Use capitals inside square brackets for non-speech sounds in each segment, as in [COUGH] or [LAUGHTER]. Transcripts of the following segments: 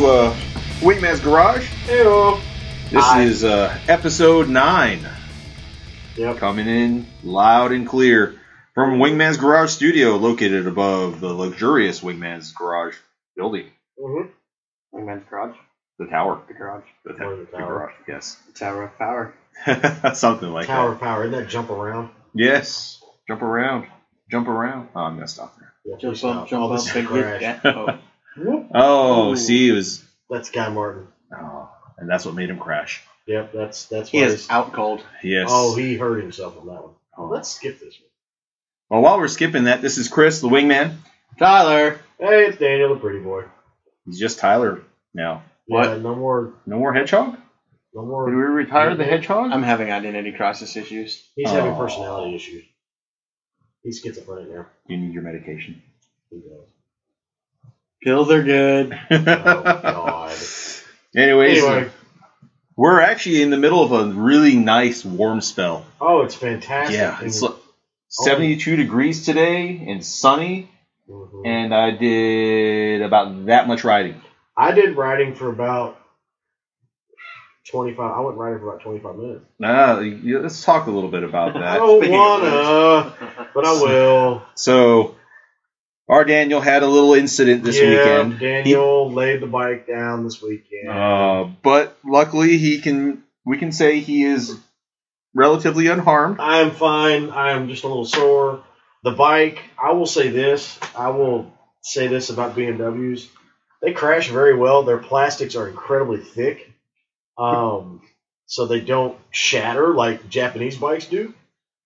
back to uh, Wingman's Garage. Heyo. This Hi. is uh, episode nine, Yep. coming in loud and clear from Wingman's Garage Studio, located above the luxurious Wingman's Garage building, Mm-hmm. Wingman's Garage. the tower, The garage. the, Or the the tower. garage. Yes, The Tower of Power. [LAUGHS] something like Tower that. of Power. Isn't that jump around? Yes, jump around, jump around. Oh, I'm gonna stop there. Yeah, Jump please up, stop. jump up, big crash. Yeah. [LAUGHS] Oh. Whoop. Oh, Ooh. see, it was. That's Guy Martin. Oh, and that's what made him crash. Yep, that's that's He why is he's- out cold. Yes. Oh, he hurt himself on that one. Oh. Let's skip this one. Well, while we're skipping that, this is Chris, the Wingman. Tyler. one. Hey, it's Daniel, the pretty boy. He's just Tyler now. What? Yeah, no more, No more hedgehog. no more Did we more. retire the hedgehog? I'm having identity crisis issues. He's having Oh. personality issues. He's schizophrenic now. You need your medication. He does. Pills are good. [LAUGHS] Oh God. Anyways, anyway, we're actually in the middle of a really nice warm spell. oh, it's fantastic. Yeah, it's like 72 degrees today and sunny, Mhm. and I did about that much riding. I did riding for about twenty-five. I went riding for about twenty-five minutes. Uh, yeah, let's talk a little bit about [LAUGHS] I that. don't wanna, but I will. [LAUGHS] So, our Daniel had a little incident this yeah, weekend. Daniel laid the bike down this weekend. Uh, but luckily, he can. We can say he is relatively unharmed. I'm fine. I'm just a little sore. The bike, I will say this. I will say this about BMWs. They crash very well. Their plastics are incredibly thick. Um, so they don't shatter like Japanese bikes do.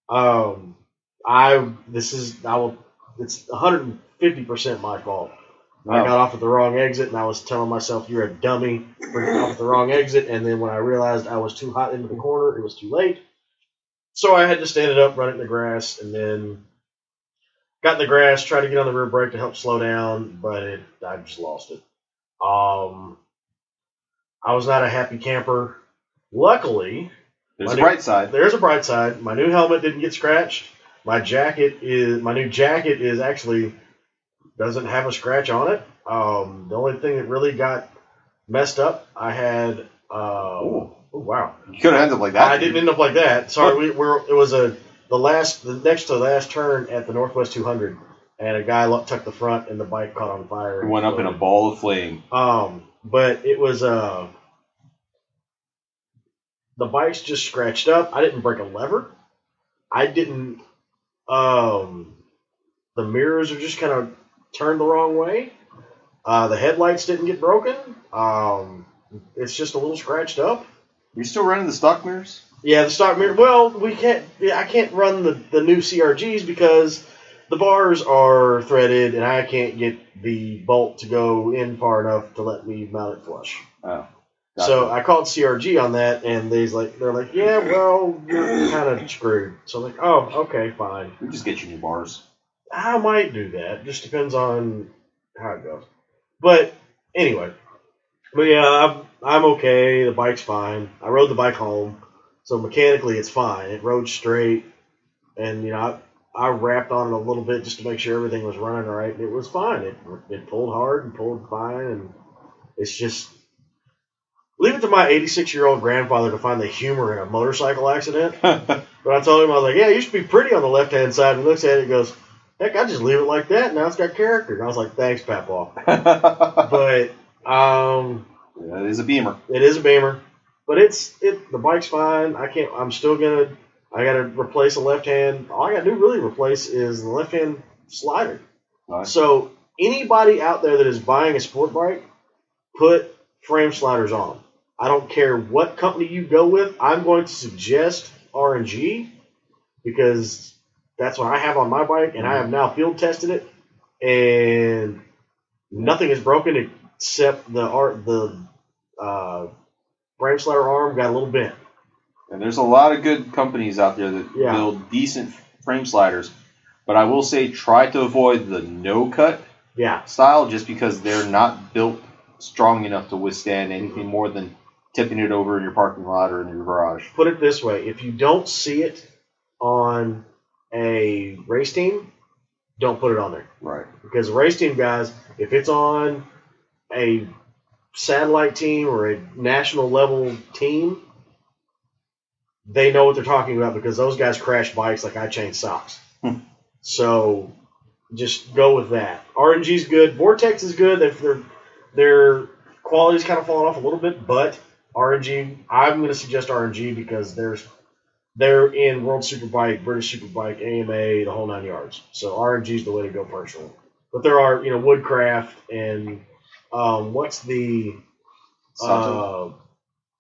Um, I this is I will it's 150% my fault. I got off at the wrong exit and I was telling myself you're a dummy for getting off at the wrong exit and then when I realized I was too hot into the corner, it was too late. So I had to stand it up, run it in the grass, and then got in the grass, tried to get on the rear brake to help slow down, but it, I just lost it. Um, I was not a happy camper. Luckily, There's a new- bright side. there's a bright side. My new helmet didn't get scratched. My jacket is my new jacket is actually doesn't have a scratch on it. Um, the only thing that really got messed up, I had. Uh, Ooh. oh, wow. You could have ended up like that. I didn't end up like that. Sorry, we were. It was a the last, the next to the last turn at the Northwest 200, and a guy tucked the front, and the bike caught on fire. It went up in a ball of flame. Um, but it was uh, the bike's just scratched up. I didn't break a lever. I didn't. Um, the mirrors are just kind of turned the wrong way. Uh, the headlights didn't get broken. Um, it's just a little scratched up. You're still running the stock mirrors? Yeah, the stock mirror. Well, we can't. Yeah, I can't run the the new CRGs because the bars are threaded, and I can't get the bolt to go in far enough to let me mount it flush. Oh. So I called CRG on that, and they's like, they're like, yeah, well, you're kind of screwed. So I'm like, oh, okay, fine. we just get you new bars. I might do that. Just depends on how it goes. But anyway, but yeah, I'm, I'm okay. The bike's fine. I rode the bike home, so mechanically it's fine. It rode straight, and you know, I, I wrapped on it a little bit just to make sure everything was running right. And it was fine. It it pulled hard and pulled fine, and it's just leave it to my 86 year old grandfather to find the humor in a motorcycle accident. [LAUGHS] But I told him, I was like, yeah, you should be pretty on the left hand side. And he looks at it and goes, heck, I just leave it like that. Now it's got character. And I was like, thanks, Papaw. [LAUGHS] But um, That is a beamer. it is a Beamer. But it's it. The bike's fine. I can't. I'm still gonna. I gotta replace a left hand. All I gotta do really replace is the left hand slider. So anybody out there that is buying a sport bike, put frame sliders on. I don't care what company you go with. I'm going to suggest R&G because that's what I have on my bike, and I have now field tested it, and nothing is broken except the art the uh, frame slider arm got a little bent. And there's a lot of good companies out there that Yeah. build decent frame sliders. But I will say try to avoid the no cut Yeah, style just because they're not built strong enough to withstand anything more than tipping it over in your parking lot or in your garage. put it this way: if you don't see it on a race team, don't put it on there. Right. because race team guys, if it's on a satellite team or a national level team, they know what they're talking about because those guys crash bikes like I change socks. Hmm. so just go with that. R&G's good. Vortex is good. Their their, their quality's kind of fallen off a little bit, but R&G. I'm going to suggest RNG because there's they're in World Superbike, British Superbike, AMA, the whole nine yards. So R&G is the way to go personally. But there are you know Woodcraft and um, what's the Sato. uh,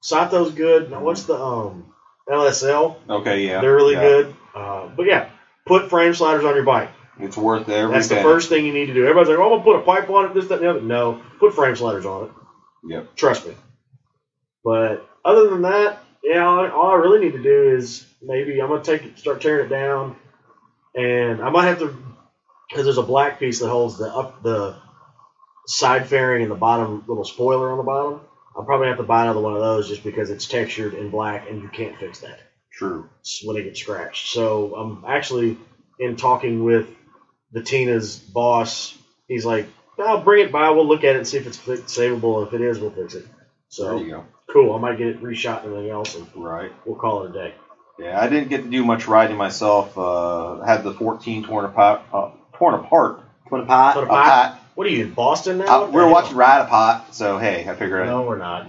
Sato's good. Now, what's the um, LSL? okay, yeah. They're really yeah. good. Uh, but yeah, put frame sliders on your bike. It's worth every That's the first thing you need to do. Everybody's like, "Oh, I'm gonna put a pipe on it, this, that, and the other." No, put frame sliders on it. Yep. Trust me. But other than that, yeah, all, all I really need to do is maybe I'm gonna take it, start tearing it down, and I might have to because there's a black piece that holds the up the side fairing and the bottom little spoiler on the bottom. I'll probably have to buy another one of those just because it's textured in black and you can't fix that True. when it gets scratched. So I'm actually in talking with the Tina's boss. He's like, "I'll bring it by. We'll look at it and see if it's fi- savable. If it is, we'll fix it." So There you go. Cool. I might get it reshot and everything else, and Right. we'll call it a day. Yeah, I didn't get to do much riding myself. Uh, had the 14 torn apart. Uh, torn apart. What a pot. What a Apart. What are you in Boston now? Uh, What the we were hell? watching Ride a Pot, so hey, I figured No, we're not.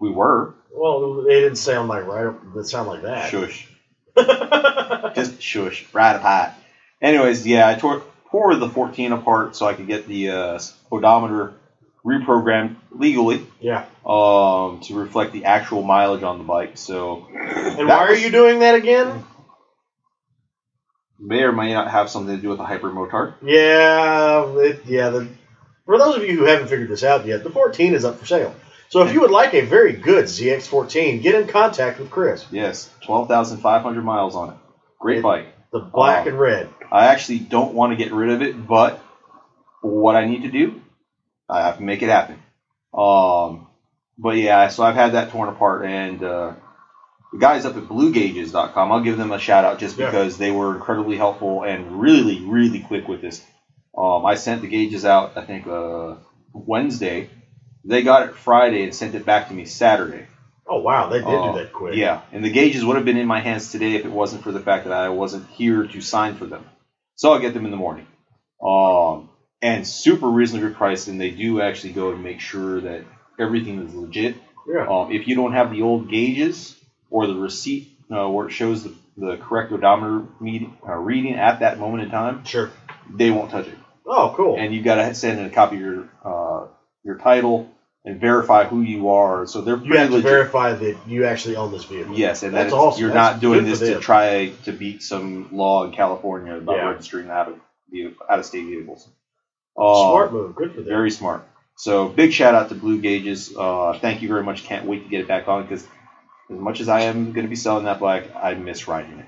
we were. Well, they didn't sound like right. They sound like that. Shush. [LAUGHS] Just shush. Ride a Pot. Anyways, yeah, I tore, tore the 14 apart so I could get the uh, odometer reprogrammed legally yeah. um, to reflect the actual mileage on the bike. So And why was- are you doing that again? may or may not have something to do with the Hypermotard. Yeah, it, yeah. The, for those of you who haven't figured this out yet, the 14 is up for sale. So if you would like a very good ZX14, get in contact with Chris. Yes, 12,500 miles on it. Great It- bike. The black Wow. and red. I actually don't want to get rid of it, but what I need to do, I have to make it happen. Um, but yeah, so I've had that torn apart, and uh, the guys up at BlueGauges.com, I'll give them a shout out just Yeah. because they were incredibly helpful and really, really quick with this. Um, I sent the gauges out, I think uh, Wednesday. They got it Friday and sent it back to me Saturday. Oh wow, they did Uh, do that quick. Yeah, and the gauges would have been in my hands today if it wasn't for the fact that I wasn't here to sign for them. So I'll get them in the morning. Um, and super reasonably priced, and they do actually go and make sure that everything is legit. Yeah. Um, if you don't have the old gauges or the receipt uh, where it shows the, the correct odometer uh, reading at that moment in time, Sure. they won't touch it. Oh, cool. And you've got to send in a copy of your uh, your title and verify who you are. So they're you have to verify that you actually own this vehicle. Yes, and That's that's awesome. You're That's not doing this to try to beat some law in California about Yeah. registering out of out of state vehicles. Uh, Smart move. Good for them. very smart. So big shout out to Blue Gauges. Uh, thank you very much. Can't wait to get it back on because as much as I am going to be selling that bike, I miss riding it.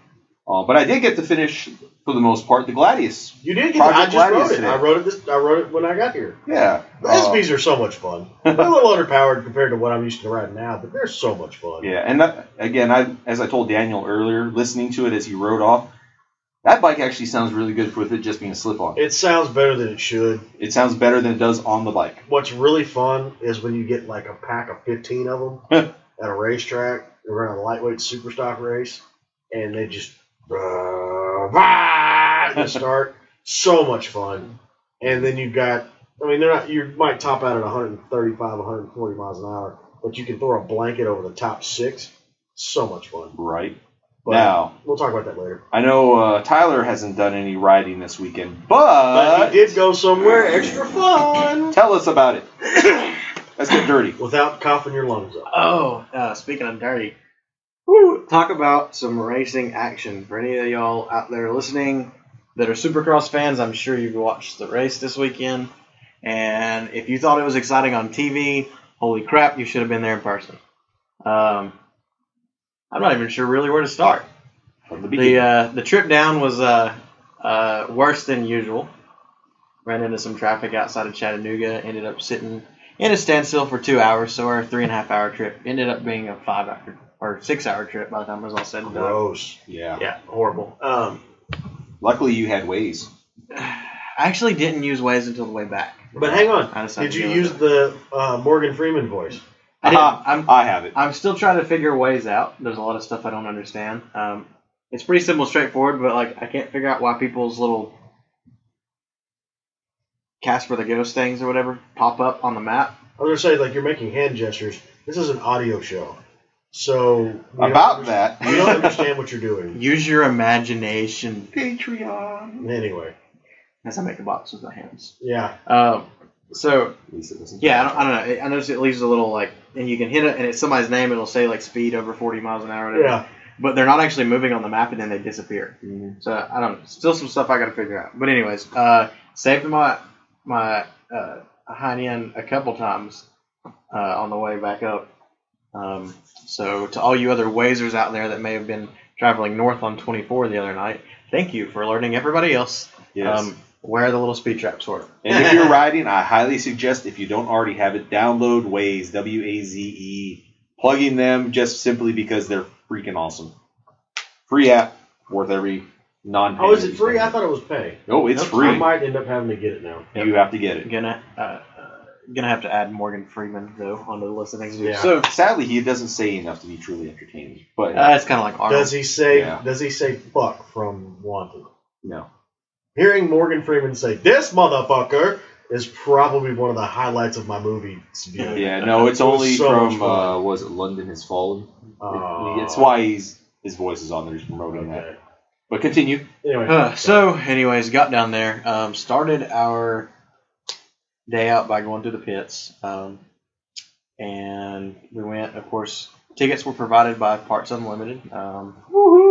Uh, but I did get to finish for the most part the Gladius. You did. Get, Project I just Gladius wrote it. today. I wrote it. This, I wrote it when I got here. Yeah, The uh, SVs are so much fun. [LAUGHS] They're a little underpowered compared to what I'm used to riding now, but they're so much fun. Yeah, and that, again, I as I told Daniel earlier, listening to it as he rode off, that bike actually sounds really good with it just being a slip on. It sounds better than it should. It sounds better than it does on the bike. What's really fun is when you get like a pack of 15 of them [LAUGHS] at a racetrack. Running a lightweight super stock race, and they just uh, bah, [LAUGHS] just start. So much fun. And then you've got, I mean, they're not. You might top out at 135, 140 miles an hour, but you can throw a blanket over the top six. So much fun. Right. But now, we'll talk about that later. I know uh, Tyler hasn't done any riding this weekend, But but he did go somewhere extra fun tell us about it. [LAUGHS] Let's get dirty. without coughing your lungs up. Oh, uh, speaking of dirty, woo, talk about some racing action for any of y'all out there listening that are Supercross fans. I'm sure you've watched the race this weekend, and if you thought it was exciting on TV, holy crap, you should have been there in person. Um, I'm not even sure really where to start. The The uh, the trip down was uh, uh, worse than usual. Ran into some traffic outside of Chattanooga. Ended up sitting in a standstill for two hours. So our three and a half hour trip ended up being a five hour or six hour trip by the time it was all said and done. Gross. yeah. Yeah, horrible. Um, Luckily, you had Waze. [SIGHS] I actually didn't use Waze until the way back. But hang on. Did you use the uh, Morgan Freeman voice? I didn't. Uh-huh. I'm I have it. I'm still trying to figure Waze out. There's a lot of stuff I don't understand. Um, it's pretty simple, straightforward, but like I can't figure out why people's little Casper the Ghost things or whatever pop up on the map. I was gonna say like you're making hand gestures. This is an audio show, so we About that. we don't understand what you're doing. [LAUGHS] Use your imagination Patreon. Anyway, as I make a box with my hands. yeah. Um, so Lisa doesn't. yeah, I don't, I don't know. I noticed it leaves a little like, and you can hit it, and it's somebody's name. It'll say like speed over 40 miles an hour. Or whatever. Yeah. But they're not actually moving on the map, and then they disappear. Mhm. So I don't know. Still some stuff I got to figure out. But anyways, uh, saved my my uh, Heineken a couple times uh, on the way back up. Um, so to all you other Wazers out there that may have been traveling north on 24 the other night, thank you for alerting everybody else Yes. um, where the little speed traps were. and if you're [LAUGHS] riding, I highly suggest if you don't already have it, download Waze, W A Z E. Plugging them just simply because they're freaking awesome. Free app, worth every non. Oh, is it free? I thought it was pay. No, it's Nope. free. I might end up having to get it now. You have to get it. Gonna uh, uh, gonna have to add Morgan Freeman though onto the list of things to do. Yeah. So Sadly, he doesn't say enough to be truly entertaining. But uh, it's kind of like Arnold. Does he say? Yeah. Does he say fuck from Wanted? no. Hearing Morgan Freeman say "this motherfucker" is probably one of the highlights of my movie. viewing. Yeah, no, it's It only so from uh, was it London Has Fallen? Oh. it's why he's his voice is on there. He's promoting that. But continue. Anyway, Uh, so, anyways, got down there, um, started our day out by going to the pits, um, and we went. Of course, tickets were provided by Parts Unlimited. Um,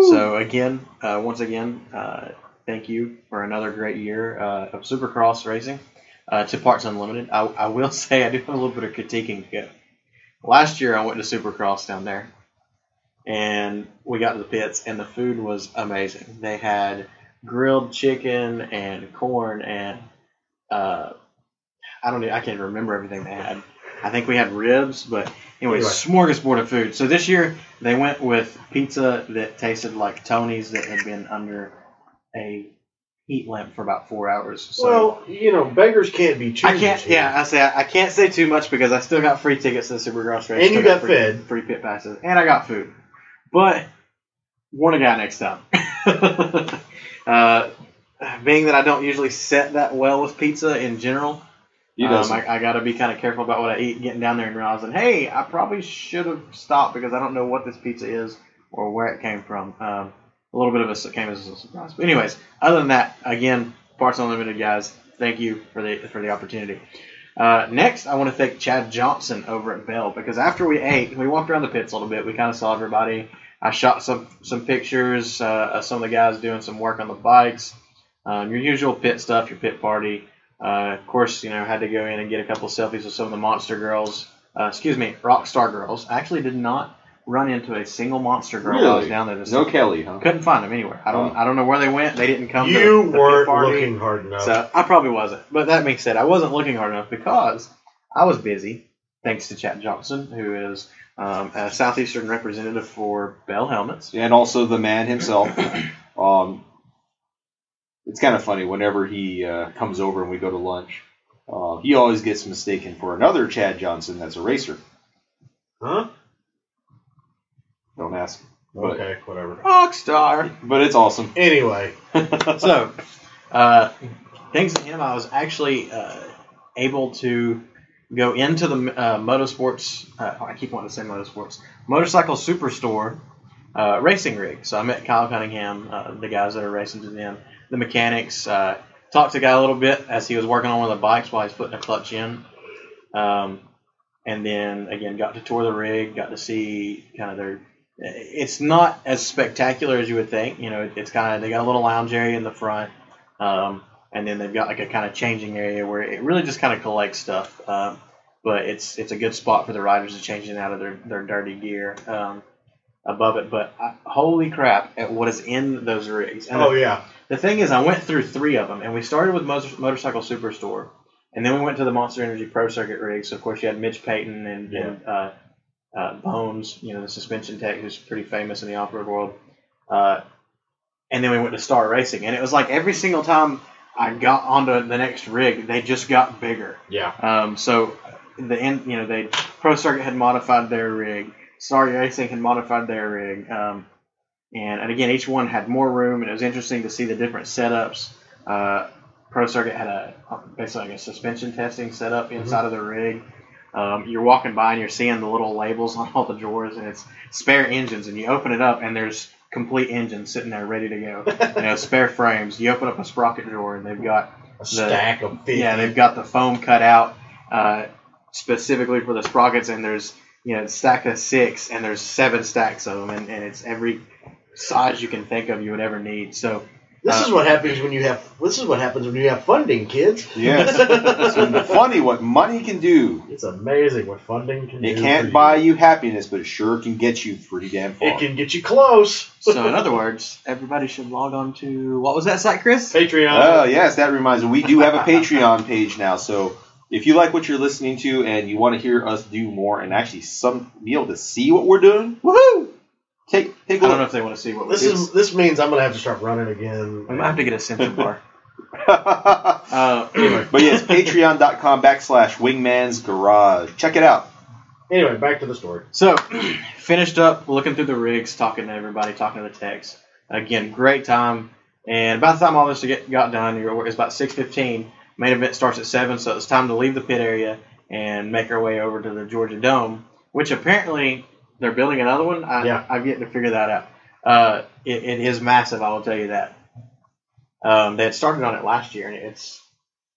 so again, uh, once again, uh, thank you for another great year uh, of Supercross racing uh, to Parts Unlimited. I, I will [LAUGHS] say I do have a little bit of critiquing. to go. Last year I went to Supercross down there, and we got to the pits, and the food was amazing. They had grilled chicken and corn and uh, I don't know, I can't remember everything they had. I think we had ribs, but anyways, Anyway. smorgasbord of food. So this year they went with pizza that tasted like Tony's that had been under a heat lamp for about four hours. So well, you know, beggars can't be choosers. I can't. here. Yeah, I say I, I can't say too much because I still got free tickets to the Supercross race, And you still got free, fed. free pit passes, and I got food. But warn a guy next time. [LAUGHS] uh, being that I don't usually set that well with pizza in general, you um, does. I, I got to be kind of careful about what I eat. Getting down there and realizing, hey, I probably should have stopped because I don't know what this pizza is or where it came from. Um, a little bit of a came as a surprise. But anyways, other than that, again, Parts Unlimited guys, thank you for the for the opportunity. Uh, next, I want to thank Chad Johnson over at Bell because after we ate, we walked around the pits a little bit. We kind of saw everybody. I shot some some pictures uh, of some of the guys doing some work on the bikes. Um, your usual pit stuff, your pit party. Uh, of course, you know, had to go in and get a couple selfies with some of the monster girls. Uh, excuse me, rock star girls. I actually did not run into a single monster girl while I was Really? down there this no summer. Kelly, huh? Couldn't find them anywhere. I don't. Oh. I don't know where they went. They didn't come. to You the, the pit weren't party. looking hard enough. So I probably wasn't. But that being said, I wasn't looking hard enough because I was busy, thanks to Chad Johnson, who is um, a southeastern representative for Bell Helmets. and also the man himself. [COUGHS] um, it's kind of funny whenever he uh, comes over and we go to lunch. Uh, he always gets mistaken for another Chad Johnson that's a racer. huh? Don't ask. But, Okay, whatever. Rockstar. but it's awesome. Anyway, [LAUGHS] so, uh, thanks to him, I was actually uh, able to go into the uh, motorsports. Uh, I keep wanting to say motorsports motorcycle superstore uh, racing rig. So I met Kyle Cunningham, uh, the guys that are racing to them, the mechanics. Uh, talked to the guy a little bit as he was working on one of the bikes while he's putting a clutch in. Um, and then again, got to tour the rig, got to see kind of their. It's not as spectacular as you would think. You know, it's kind of they got a little lounge area in the front, um, and then they've got like a kind of changing area where it really just kind of collects stuff. Um, but it's it's a good spot for the riders to change in out of their, their dirty gear um, above it. But uh, holy crap at what is in those rigs! And oh yeah, the thing is, I went through three of them, and we started with Motor- Motorcycle Superstore, and then we went to the Monster Energy Pro Circuit rig. So of course you had Mitch Payton and, and uh, uh, Bones, you know, the suspension tech, who's pretty famous in the off-road world. Uh, and then we went to Star Racing, and it was like every single time I got onto the next rig, they just got bigger. Yeah. Um, so the end, you know, they Pro Circuit had modified their rig, Star Racing had modified their rig, um, and and again, each one had more room, and it was interesting to see the different setups. Uh, Pro Circuit had a basically like a suspension testing setup inside of the rig. Um, you're walking by and you're seeing the little labels on all the drawers, and it's spare engines, and you open it up, and there's complete engines sitting there ready to go. [LAUGHS] you know, spare frames. You open up a sprocket drawer, and they've got A stack of 50. yeah, they've got the foam cut out uh, specifically for the sprockets, and there's you know stack of six, and there's seven stacks of them, and, and it's every size you can think of you would ever need. So This is uh, what happens when you have. This is what happens when you have funding, kids. Yes. [LAUGHS] so funny what money can do. It's amazing what funding can do. It for can't you. buy you happiness, but it sure can get you pretty damn far. It can get you close. [LAUGHS] so in other words, everybody should log on to what was that site, Chris? Patreon. Oh, yes, that reminds me. We do have a Patreon page now. So if you like what you're listening to and you want to hear us do more and actually some be able to see what we're doing, woohoo! Take take a I don't know look. if they want to see what this we do. is this means I'm gonna have to start running again. We might have to get a sensor bar. but [LAUGHS] Uh, anyway, yes, patreon.com backslash wingman's garage. Check it out. Anyway, back to the story. So, [CLEARS THROAT] finished up looking through the rigs, talking to everybody, talking to the techs. Again, great time. And about the time all this get, got done, it was about 6.15. Main event starts at 7, so it's time to leave the pit area and make our way over to the Georgia Dome, which apparently they're building another one. I, Yeah. I've yet to figure that out. Uh, it, it is massive, I will tell you that. Um, they had started on it last year, and it's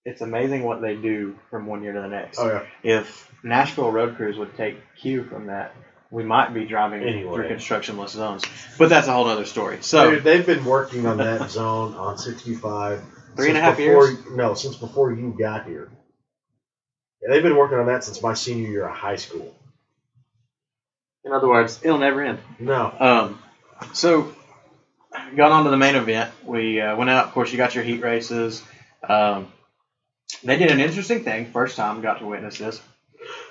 it's amazing what they do from one year to the next Oh yeah. if Nashville Road Crews would take cue from that, we might be driving Anyway. through constructionless zones. But that's a whole other story. So Dude, they've been working on that [LAUGHS] zone on 65 Three and a half before, years? No, since before you got here. Yeah, they've been working on that since my senior year of high school. In other words, it'll never end. No. Um, so got on to the main event. We uh, went out. Of course, you got your heat races. Um, they did an interesting thing. First time got to witness this.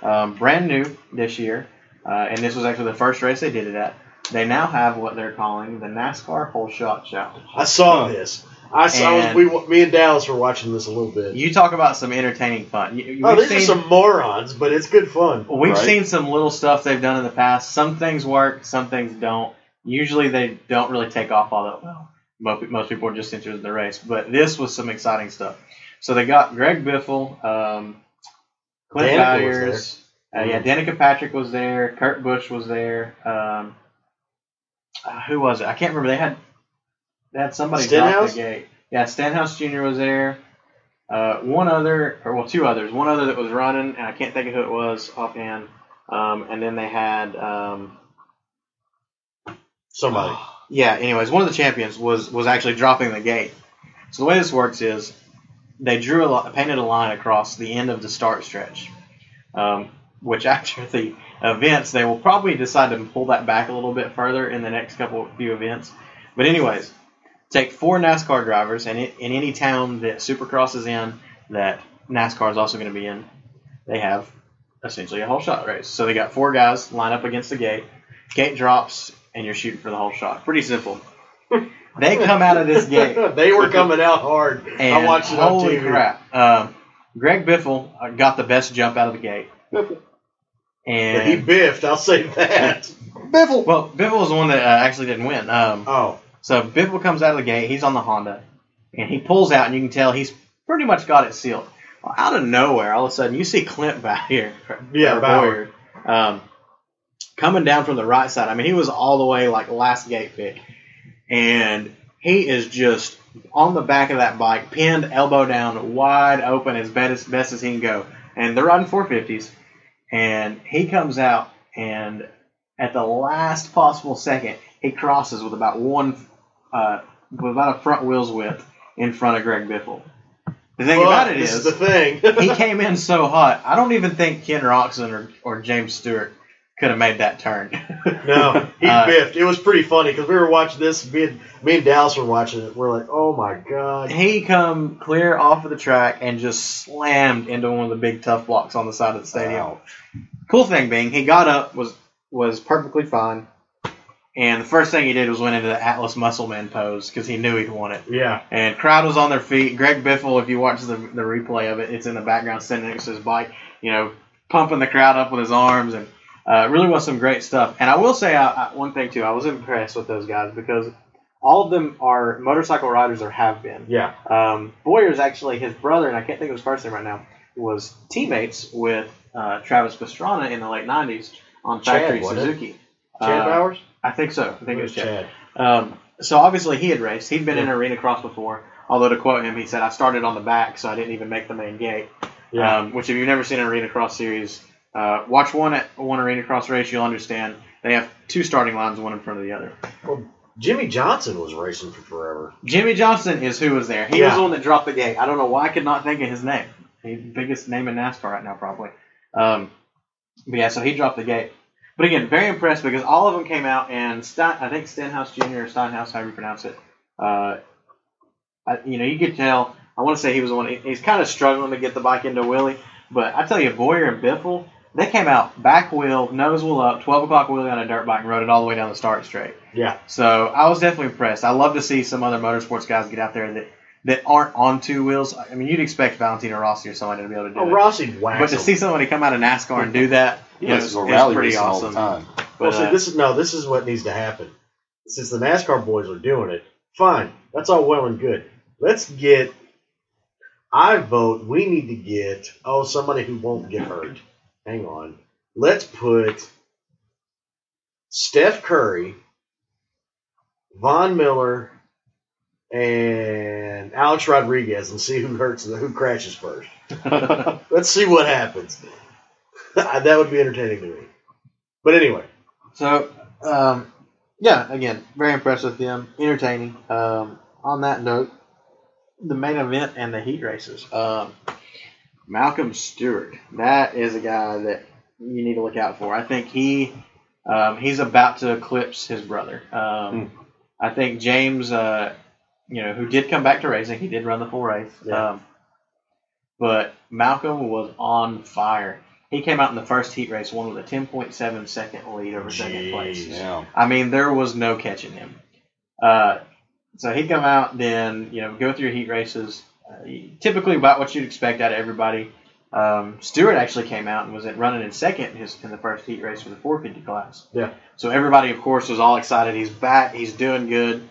Um, brand new this year, uh, and this was actually the first race they did it at. They now have what they're calling the NASCAR Holeshot Challenge. I saw this. I saw. And- we, me and Dallas were watching this a little bit. You talk about some entertaining fun. You, you- oh, these seen- are some morons, but it's good fun. We've Right. seen some little stuff they've done in the past. Some things work, some things don't. Usually they don't really take off all that well. Most, most people are just interested in the race. But this was some exciting stuff. So they got Greg Biffle, um, Clint Danica Dyers. Uh, yeah, Danica Patrick was there. Kurt Busch was there. Um, uh, who was it? I can't remember. They had had somebody Stenhouse? the gate. Yeah, Stenhouse Jr. was there. Uh, one other, or well, two others. One other that was running, and I can't think of who it was offhand. Um, and then they had, um, Somebody. [SIGHS] yeah. Anyways, one of the champions was was actually dropping the gate. So the way this works is they drew a li- painted a line across the end of the start stretch, um, which [LAUGHS] after the events they will probably decide to pull that back a little bit further in the next couple few events. But anyways, take four NASCAR drivers, and in, in any town that Supercross is in, that NASCAR is also going to be in, they have essentially a holeshot race. So they got four guys line up against the gate. Gate drops, and you're shooting for the holeshot. Pretty simple. [LAUGHS] they come out of this gate. [LAUGHS] they were coming out hard. I watched it on holy TV. crap! Um, Greg Biffle uh, got the best jump out of the gate, [LAUGHS] But he biffed. I'll say that. Biffle. well, Biffle was the one that uh, actually didn't win. Um, Oh, so Biffle comes out of the gate. He's on the Honda, and he pulls out, and you can tell he's pretty much got it sealed. Well, out of nowhere, all of a sudden, you see Clint [LAUGHS] back here. Yeah. Bowyer, um, coming down from the right side. I mean, he was all the way like last gate pick, and he is just on the back of that bike, pinned elbow down, wide open as best as, best as he can go. And they're riding 450s, and he comes out, and at the last possible second, he crosses with about one, uh, about a front wheel's width in front of Greg Biffle. The thing But about it is, is, is the thing. [LAUGHS] he came in so hot. I don't even think Ken Roczen or, or James Stewart could have made that turn. [LAUGHS] no, he Uh, biffed. It was pretty funny because we were watching this. Me and, me and Dallas were watching it. We're like, oh my god. he come clear off of the track and just slammed into one of the big tough blocks on the side of the stadium. Wow. Cool thing being, he got up was was perfectly fine, and the first thing he did was went into the Atlas Muscleman pose because he knew he'd won it. Yeah. And crowd was on their feet. Greg Biffle, if you watch the, the replay of it, it's in the background, sitting next to his bike, you know, pumping the crowd up with his arms, and uh, really was some great stuff. And I will say I, I, one thing too, I was impressed with those guys because all of them are motorcycle riders or have been. Yeah. Um, Bowyer's actually his brother, and I can't think of his first name right now, was teammates with uh, Travis Pastrana in the late '90s on Factory wasn't? Suzuki. Chad Uh, Bowers? I think so. I think it was Chad. Um, so obviously he had raced. He'd been in arena cross before. Although to quote him, he said, "I started on the back, so I didn't even make the main gate." Yeah. Um, which, if you've never seen an arena cross series, uh, watch one at one arena cross race. You'll understand. They have two starting lines, one in front of the other. Well, Jimmie Johnson was racing for forever. Jimmie Johnson is who was there. He was the one that dropped the gate. I don't know why I could not think of his name. He's the biggest name in NASCAR right now, probably. Um, but yeah, so he dropped the gate. But again, very impressed because all of them came out and Stein, I think Stenhouse Jr. or Steinhouse, however you pronounce it. Uh, I, you know, you could tell. I want to say he was the one. He's kind of struggling to get the bike into a wheelie. But I tell you, Bowyer and Biffle, they came out back wheel, nose wheel up, 12 o'clock wheelie on a dirt bike and rode it all the way down the start straight. Yeah. So I was definitely impressed. I love to see some other motorsports guys get out there that, that aren't on two wheels. I mean, you'd expect Valentino Rossi or somebody to be able to do Oh, it. Rossi whacked But to him. see somebody come out of NASCAR and do that, He you know, is, is rally pretty racing all the awesome. time. Well, see, uh, this is no. This is what needs to happen. Since the NASCAR boys are doing it, fine. That's all well and good. Let's get. I vote we need to get oh somebody who won't get hurt. Hang on. Let's put Steph Curry, Von Miller, and Alex Rodriguez, and see who hurts who crashes first. [LAUGHS] Let's see what happens. [LAUGHS] that would be entertaining to me. But anyway, So, um, yeah, again, very impressed with them. Entertaining. Um, on that note, the main event and the heat races. Um, Malcolm Stewart. That is a guy that you need to look out for. I think he um, he's about to eclipse his brother. Um, I think James, uh, you know, who did come back to racing, he did run the full race. Yeah. Um, but Malcolm was on fire. He came out in the first heat race, won with a 10.7 second lead over second place. Yeah. I mean, there was no catching him. Uh, so he'd come out, then you know, go through heat races. Uh, typically, about what you'd expect out of everybody. Um, Stewart actually came out and was running in second in, his, in the first heat race for the 450 class. Yeah. So everybody, of course, was all excited. He's back. He's doing good.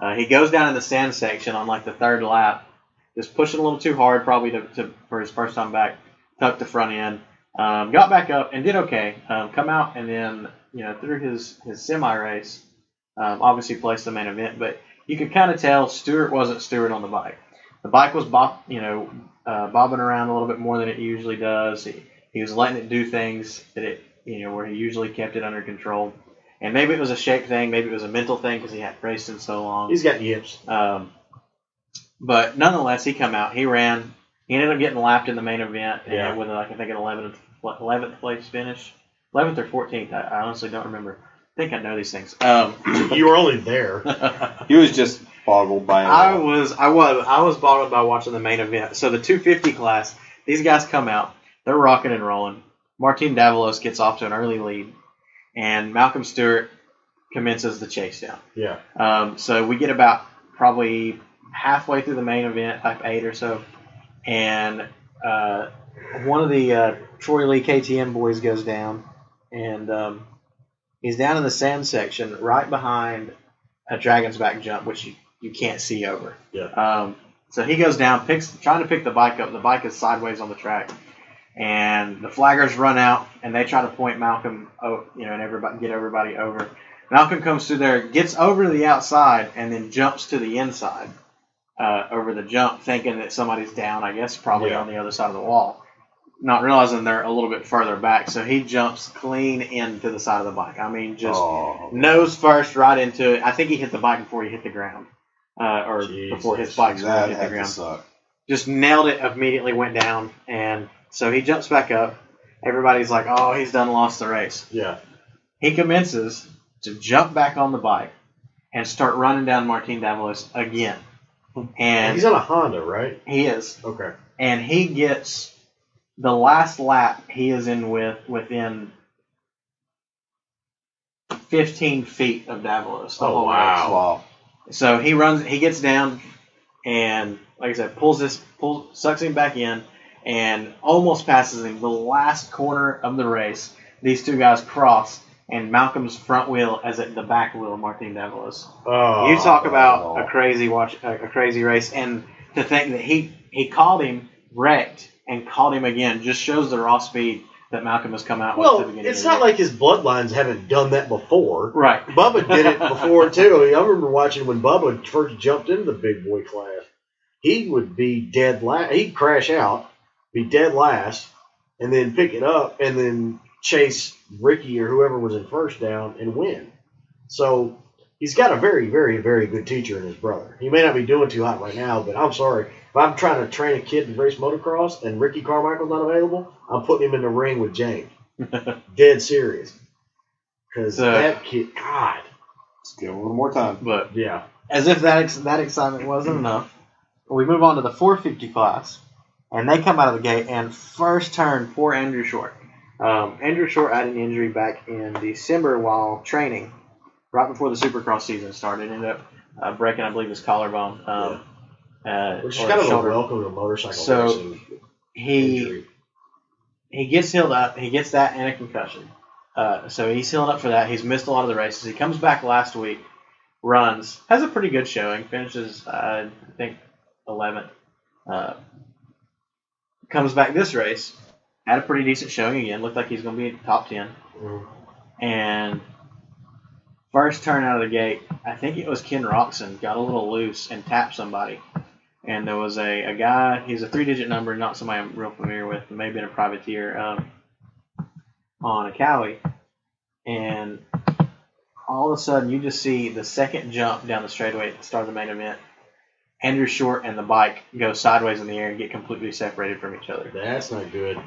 Uh, he goes down in the sand section on like the third lap, just pushing a little too hard, probably to, to for his first time back. Tucked the front end. Um, got back up and did okay. Um, come out and then you know through his his semi race, um, obviously placed the main event, but you could kind of tell Stewart wasn't Stewart on the bike. The bike was bob, you know uh, bobbing around a little bit more than it usually does. He, he was letting it do things that it you know where he usually kept it under control. And maybe it was a shape thing, maybe it was a mental thing because he hadn't raced in so long. he's got yips. Um, but nonetheless, he come out. He ran. He ended up getting lapped in the main event Yeah. with like I think an 11th 11th place finish, 11th or 14th. I, I honestly don't remember. I think I know these things. Um, You were only there. [LAUGHS] He was just boggled by it. I was I was I was boggled by watching the main event. So the 250 class, these guys come out. They're rocking and rolling. Martin Davalos gets off to an early lead, and Malcolm Stewart commences the chase down. Yeah. Um, so we get about probably halfway through the main event, like eight or so, and uh, one of the uh, Troy Lee KTM boys goes down, and um, he's down in the sand section right behind a Dragon's Back jump, which you, you can't see over. Yeah. Um, so he goes down, picks trying to pick the bike up. The bike is sideways on the track, and the flaggers run out and they try to point Malcolm, you know, and everybody get everybody over. Malcolm comes through there, gets over to the outside, and then jumps to the inside uh, over the jump, thinking that somebody's down. I guess probably Yeah. on the other side of the wall, not realizing they're a little bit further back. So he jumps clean into the side of the bike. I mean, just Oh. nose first right into it. I think he hit the bike before he hit the ground, uh, or Jesus. before his bike hit the ground just nailed it immediately went down and so he jumps back up everybody's like oh he's done lost the race Yeah. he commences to jump back on the bike and start running down martin davalos again and he's on a Honda, right? he is Okay. and he gets the last lap he is in with within 15 feet of Davalos. Oh, wow. Wow. So he runs, he gets down, and like I said, pulls this, pulls, sucks him back in, and almost passes him. The last corner of the race, these two guys cross, and Malcolm's front wheel is at the back wheel of Martin Davalos. Oh, you talk about wow. a crazy watch, a, a crazy race, and to think that he he called him wrecked and called him again just shows the raw speed that Malcolm has come out with. Well, it's not like his bloodlines haven't done that before. right. Bubba did it [LAUGHS] before too. I remember watching when Bubba first jumped into the big boy class. He would be dead last. He'd crash out, be dead last, and then pick it up and then chase Ricky or whoever was in first down and win. So he's got a very, very, very good teacher in his brother. He may not be doing too hot right now, but I'm sorry. If I'm trying to train a kid to race motocross and Ricky Carmichael's not available, I'm putting him in the ring with James. [LAUGHS] Dead serious. Because So- uh, that kid, God. Let's give him a little more time. But Yeah. as if that ex- that excitement wasn't enough, we move on to the 450 class, and they come out of the gate and first turn poor Andrew Short. Um, Andrew Short had an injury back in December while training, right before the Supercross season started. Ended up uh, breaking, I believe, his collarbone. Um, uh, Which is kind of a welcome to motorcycle So, He injury. he gets healed up. He gets that and a concussion. Uh, so he's healed up for that. He's missed a lot of the races. He comes back last week, runs, has a pretty good showing, finishes uh, I think 11th. Comes back this race, had a pretty decent showing again. Looked like he's going to be in top 10. Mhm. And first turn out of the gate, I think it was Ken Roczen got a little loose and tapped somebody. And there was a, a guy, he's a three digit number, not somebody I'm real familiar with, maybe been a privateer um, on a Kawi. And all of a sudden, you just see the second jump down the straightaway at the start of the main event. Andrew Short and the bike go sideways in the air and get completely separated from each other. That's not good.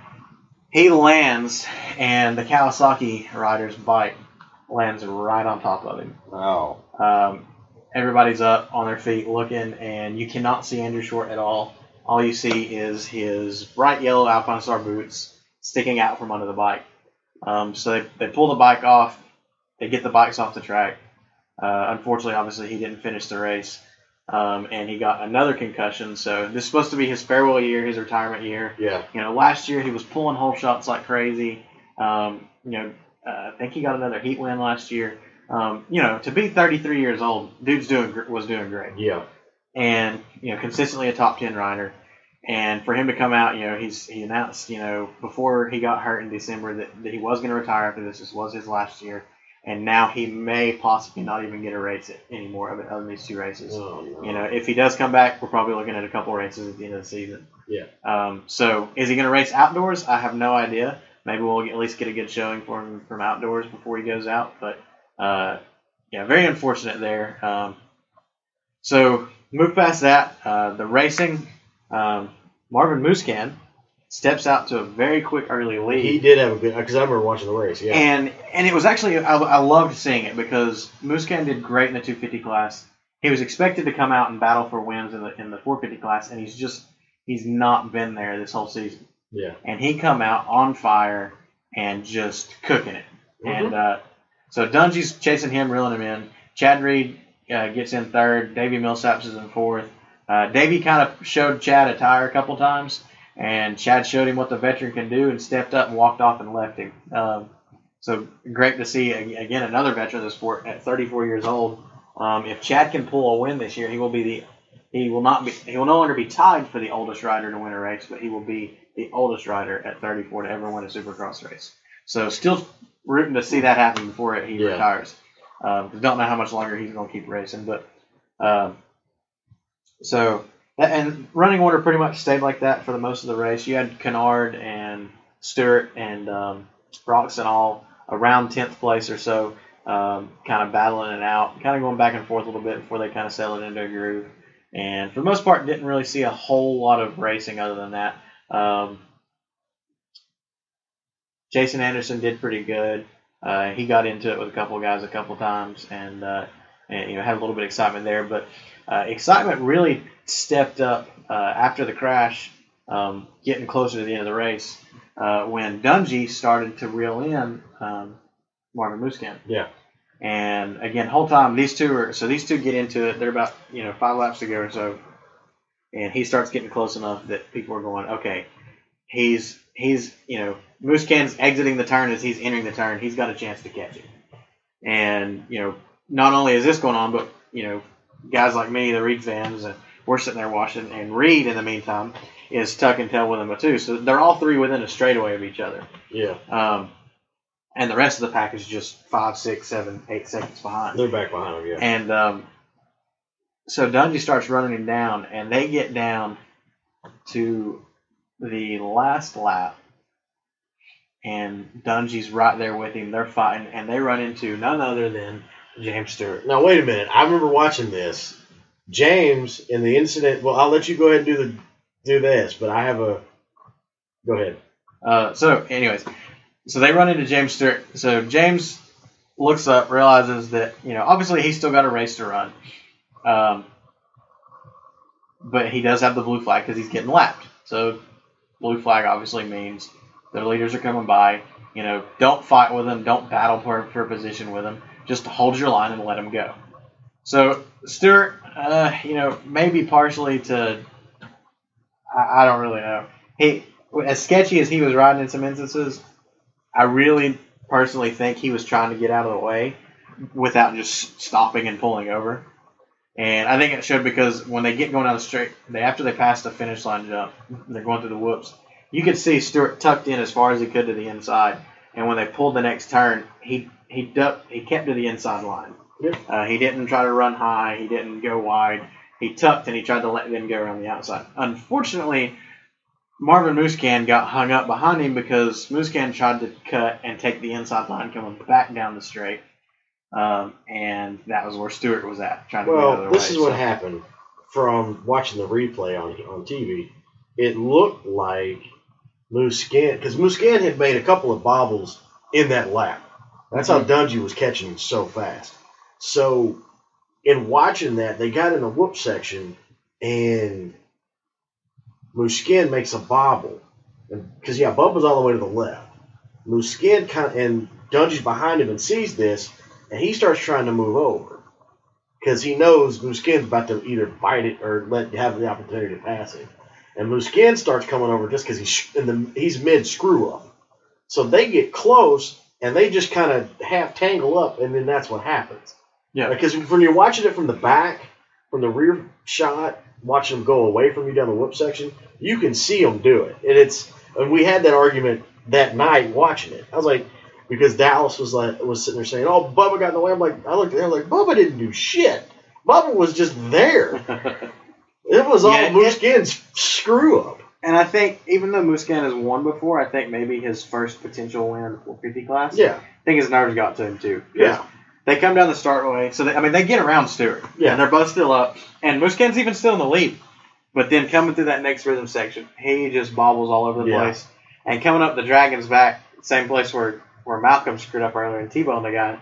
He lands, and the Kawasaki rider's bike lands right on top of him. Wow. Um, everybody's up on their feet looking, and you cannot see Andrew Short at all. All you see is his bright yellow Alpine Star boots sticking out from under the bike. Um, so they, they pull the bike off. They get the bikes off the track. Uh, unfortunately, obviously, he didn't finish the race, um, and he got another concussion. So this is supposed to be his farewell year, his retirement year. Yeah. You know, last year he was pulling hole shots like crazy. Um, you know, uh, I think he got another heat win last year. Um, you know, to be 33 years old, dude's doing was doing great, Yeah. and you know, consistently a top 10 rider. And for him to come out, you know, he's he announced, you know, before he got hurt in December that, that he was going to retire after this. This was his last year, and now he may possibly not even get a race anymore of it other than these two races. Oh, no. You know, if he does come back, we're probably looking at a couple races at the end of the season. Yeah. Um, so is he going to race outdoors? I have no idea. Maybe we'll at least get a good showing for him from outdoors before he goes out. But uh, yeah, very unfortunate there. Um, so move past that. Uh, the racing, um, Marvin Musquin steps out to a very quick early lead. He did have a good because I remember watching the race. Yeah. And and it was actually I, I loved seeing it because Musquin did great in the 250 class. He was expected to come out and battle for wins in the in the 450 class, and he's just he's not been there this whole season. yeah. And he come out on fire and just cooking it. Mhm. And uh, so Dungey's chasing him, reeling him in. Chad Reed uh, gets in third. Davey Millsaps is in fourth. Uh, Davey kind of showed Chad a tire a couple times, and Chad showed him what the veteran can do and stepped up and walked off and left him. Um, so great to see again another veteran of the sport at 34 years old. Um, if Chad can pull a win this year, he will be the he will not be he will no longer be tied for the oldest rider to win a race, but he will be the oldest rider at 34 to ever win a Supercross race. So still rooting to see that happen before he Yeah. retires. Um, don't know how much longer he's going to keep racing, but um, so and running order pretty much stayed like that for the most of the race. You had Canard and Stewart and um, Roczen all around 10th place or so, um, kind of battling it out, kind of going back and forth a little bit before they kind of settled into a groove. And for the most part, didn't really see a whole lot of racing other than that. Um, Jason Anderson did pretty good. Uh, he got into it with a couple of guys a couple times, and, uh, and you know had a little bit of excitement there. But uh, excitement really stepped up uh, after the crash, um, getting closer to the end of the race, uh, when Dungey started to reel in um, Marvin Musquin. Yeah. And again, whole time these two are so these two get into it. They're about you know five laps to go or so, and he starts getting close enough that people are going, okay, he's he's you know Musquin's exiting the turn as he's entering the turn. He's got a chance to catch it. And you know, not only is this going on, but you know, guys like me, the Reed fans, and we're sitting there watching. And Reed, in the meantime, is tuck and tail with him too. So they're all three within a straightaway of each other. Yeah, Um, and the rest of the pack is just five, six, seven, eight seconds behind. they're back behind him. Yeah, And um, so Dungey starts running him down, and they get down to the last lap, and Dungey's right there with him. They're fighting, and they run into none other than James Stewart. Now wait a minute. I remember watching this. James in the incident. Well, I'll let you go ahead and do the do this, but I have a. Go ahead. Uh, so, anyways, so they run into James Stewart. So James looks up, realizes that you know obviously he's still got a race to run, um, but he does have the blue flag because he's getting lapped. So blue flag obviously means the leaders are coming by. You know, don't fight with them, don't battle for, for position with them. Just hold your line and let them go. So Stewart, uh, you know, maybe partially to, I, I don't really know. He as sketchy as he was riding in some instances, I really personally think he was trying to get out of the way without just stopping and pulling over. And I think it showed because when they get going down the straight, they after they pass the finish line jump, they're going through the whoops. You could see Stewart tucked in as far as he could to the inside, and when they pulled the next turn, he he ducked, he kept to the inside line. Uh, he didn't try to run high. He didn't go wide. He tucked and he tried to let them go around the outside. Unfortunately, Marvin Musquin got hung up behind him because Musquin tried to cut and take the inside line coming back down the straight. Um, and that was where Stewart was at, trying to get out of Well, the this way. is what happened from watching the replay on on TV. It looked like Musquin because Musquin had made a couple of bobbles in that lap. That's how Dungey was catching him so fast. So, in watching that, they got in the whoop section, and Musquin makes a bobble, because yeah, Bubba's all the way to the left. Musquin kind of and Dungey's behind him and sees this, and he starts trying to move over because he knows Musquin's about to either bite it or let have the opportunity to pass him. And Musquin starts coming over just because he's in the he's mid screw up. So they get close and they just kind of half tangle up, and then that's what happens. Yeah. Because when you're watching it from the back, from the rear shot, watching them go away from you down the whoop section, you can see them do it. And it's and we had that argument that night watching it. I was like, because Dallas was like was sitting there saying, "Oh, Bubba got in the way." I'm like, I looked at him like, Bubba didn't do shit. Bubba was just there. [LAUGHS] It was all Yeah, it- Musquin's screw up. and I think even though Musquin has won before, I think maybe his first potential win in the 450 class. Yeah, I think his nerves got to him too. yeah, They come down the start way, so they, I mean they get around Stewart. Yeah. And they're both still up, and Musquin's even still in the lead. But then coming through that next rhythm section, he just bobbles all over the Yeah. place. And coming up the Dragon's back, same place where where Malcolm screwed up earlier and T-boned the guy.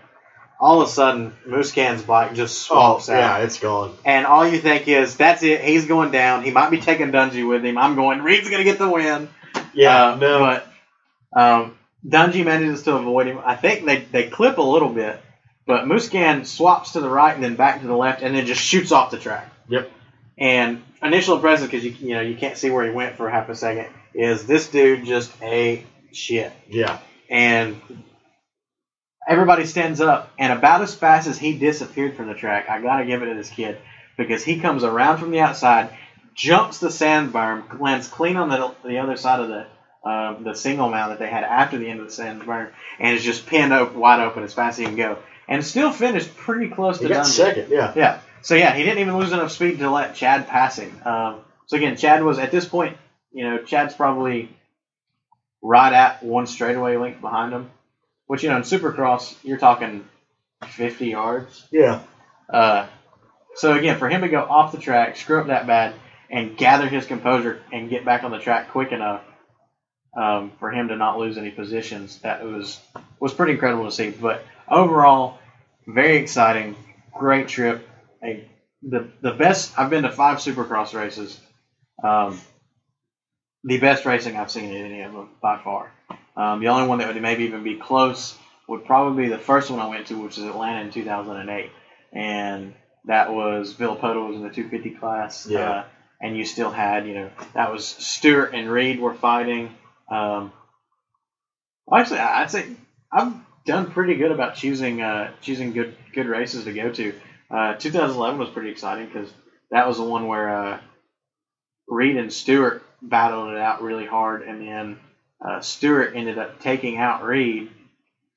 All of a sudden, Musquin's bike just oh, swaps out. yeah, it's gone. And all you think is, that's it. He's going down. He might be taking Dungey with him. I'm going. Reed's going to get the win. Yeah, Uh, no, But um, Dungey manages to avoid him. I think they, they clip a little bit, but Musquin swaps to the right and then back to the left, and then just shoots off the track. Yep. And initial impression, because you you know you can't see where he went for half a second, is this dude just a shit yeah, and everybody stands up. And about as fast as he disappeared from the track, I gotta give it to this kid because he comes around from the outside, jumps the sand berm, lands clean on the the other side of the um, the single mound that they had after the end of the sand berm, and is just pinned open, wide open as fast as he can go, and still finished pretty close he to got Dungey. second. Yeah, Yeah. So yeah, he didn't even lose enough speed to let Chad pass him. Um, so again, Chad was at this point, you know, Chad's probably right at one straightaway length behind him. Which you know, in Supercross, you're talking 50 yards. yeah, Uh, so again, for him to go off the track, screw up that bad, and gather his composure and get back on the track quick enough um, for him to not lose any positions, that was was pretty incredible to see. But overall, very exciting, great trip. A, the the best I've been to five Supercross races. Um, the best racing I've seen in any of them by far. Um, the only one that would maybe even be close would probably be the first one I went to, which is Atlanta in 2008, and that was Villopoto was in the 250 class. Yeah. Uh, and you still had, you know, that was Stewart and Reed were fighting. Um, actually, I- I'd say I've done pretty good about choosing uh, choosing good good races to go to. Uh, 2011 was pretty exciting because that was the one where uh, Reed and Stewart battled it out really hard, and then uh, Stewart ended up taking out Reed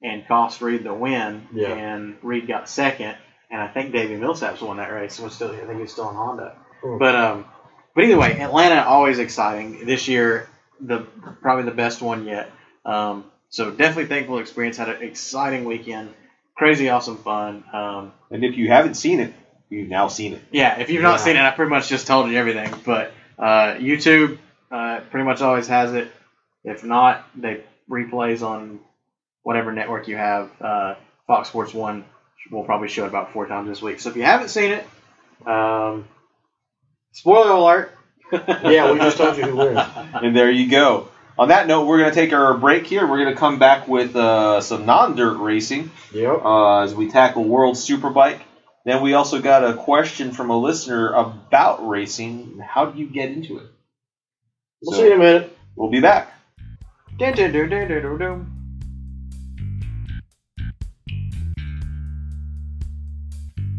and cost Reed the win, Yeah. and Reed got second, and I think Davey Millsaps won that race. Was still, I think he's still in Honda. Hmm. But um, but either way, Atlanta always exciting. This year, the probably the best one yet. Um, so definitely thankful experience. Had an exciting weekend, crazy awesome fun. Um, And if you haven't seen it, you've now seen it. yeah, if you've not Yeah. seen it, I pretty much just told you everything. But uh, YouTube uh, pretty much always has it. If not, they replays on whatever network you have. Uh, Fox Sports One will probably show it about four times this week. So if you haven't seen it, um, spoiler alert. Yeah, we just told you who wins. [LAUGHS] And there you go. On that note, we're going to take our break here. We're going to come back with uh, some non-dirt racing Yep. uh, as we tackle World Superbike. Then we also got a question from a listener about racing. How do you get into it? We'll So- see you in a minute. We'll be back. Dun, dun, dun.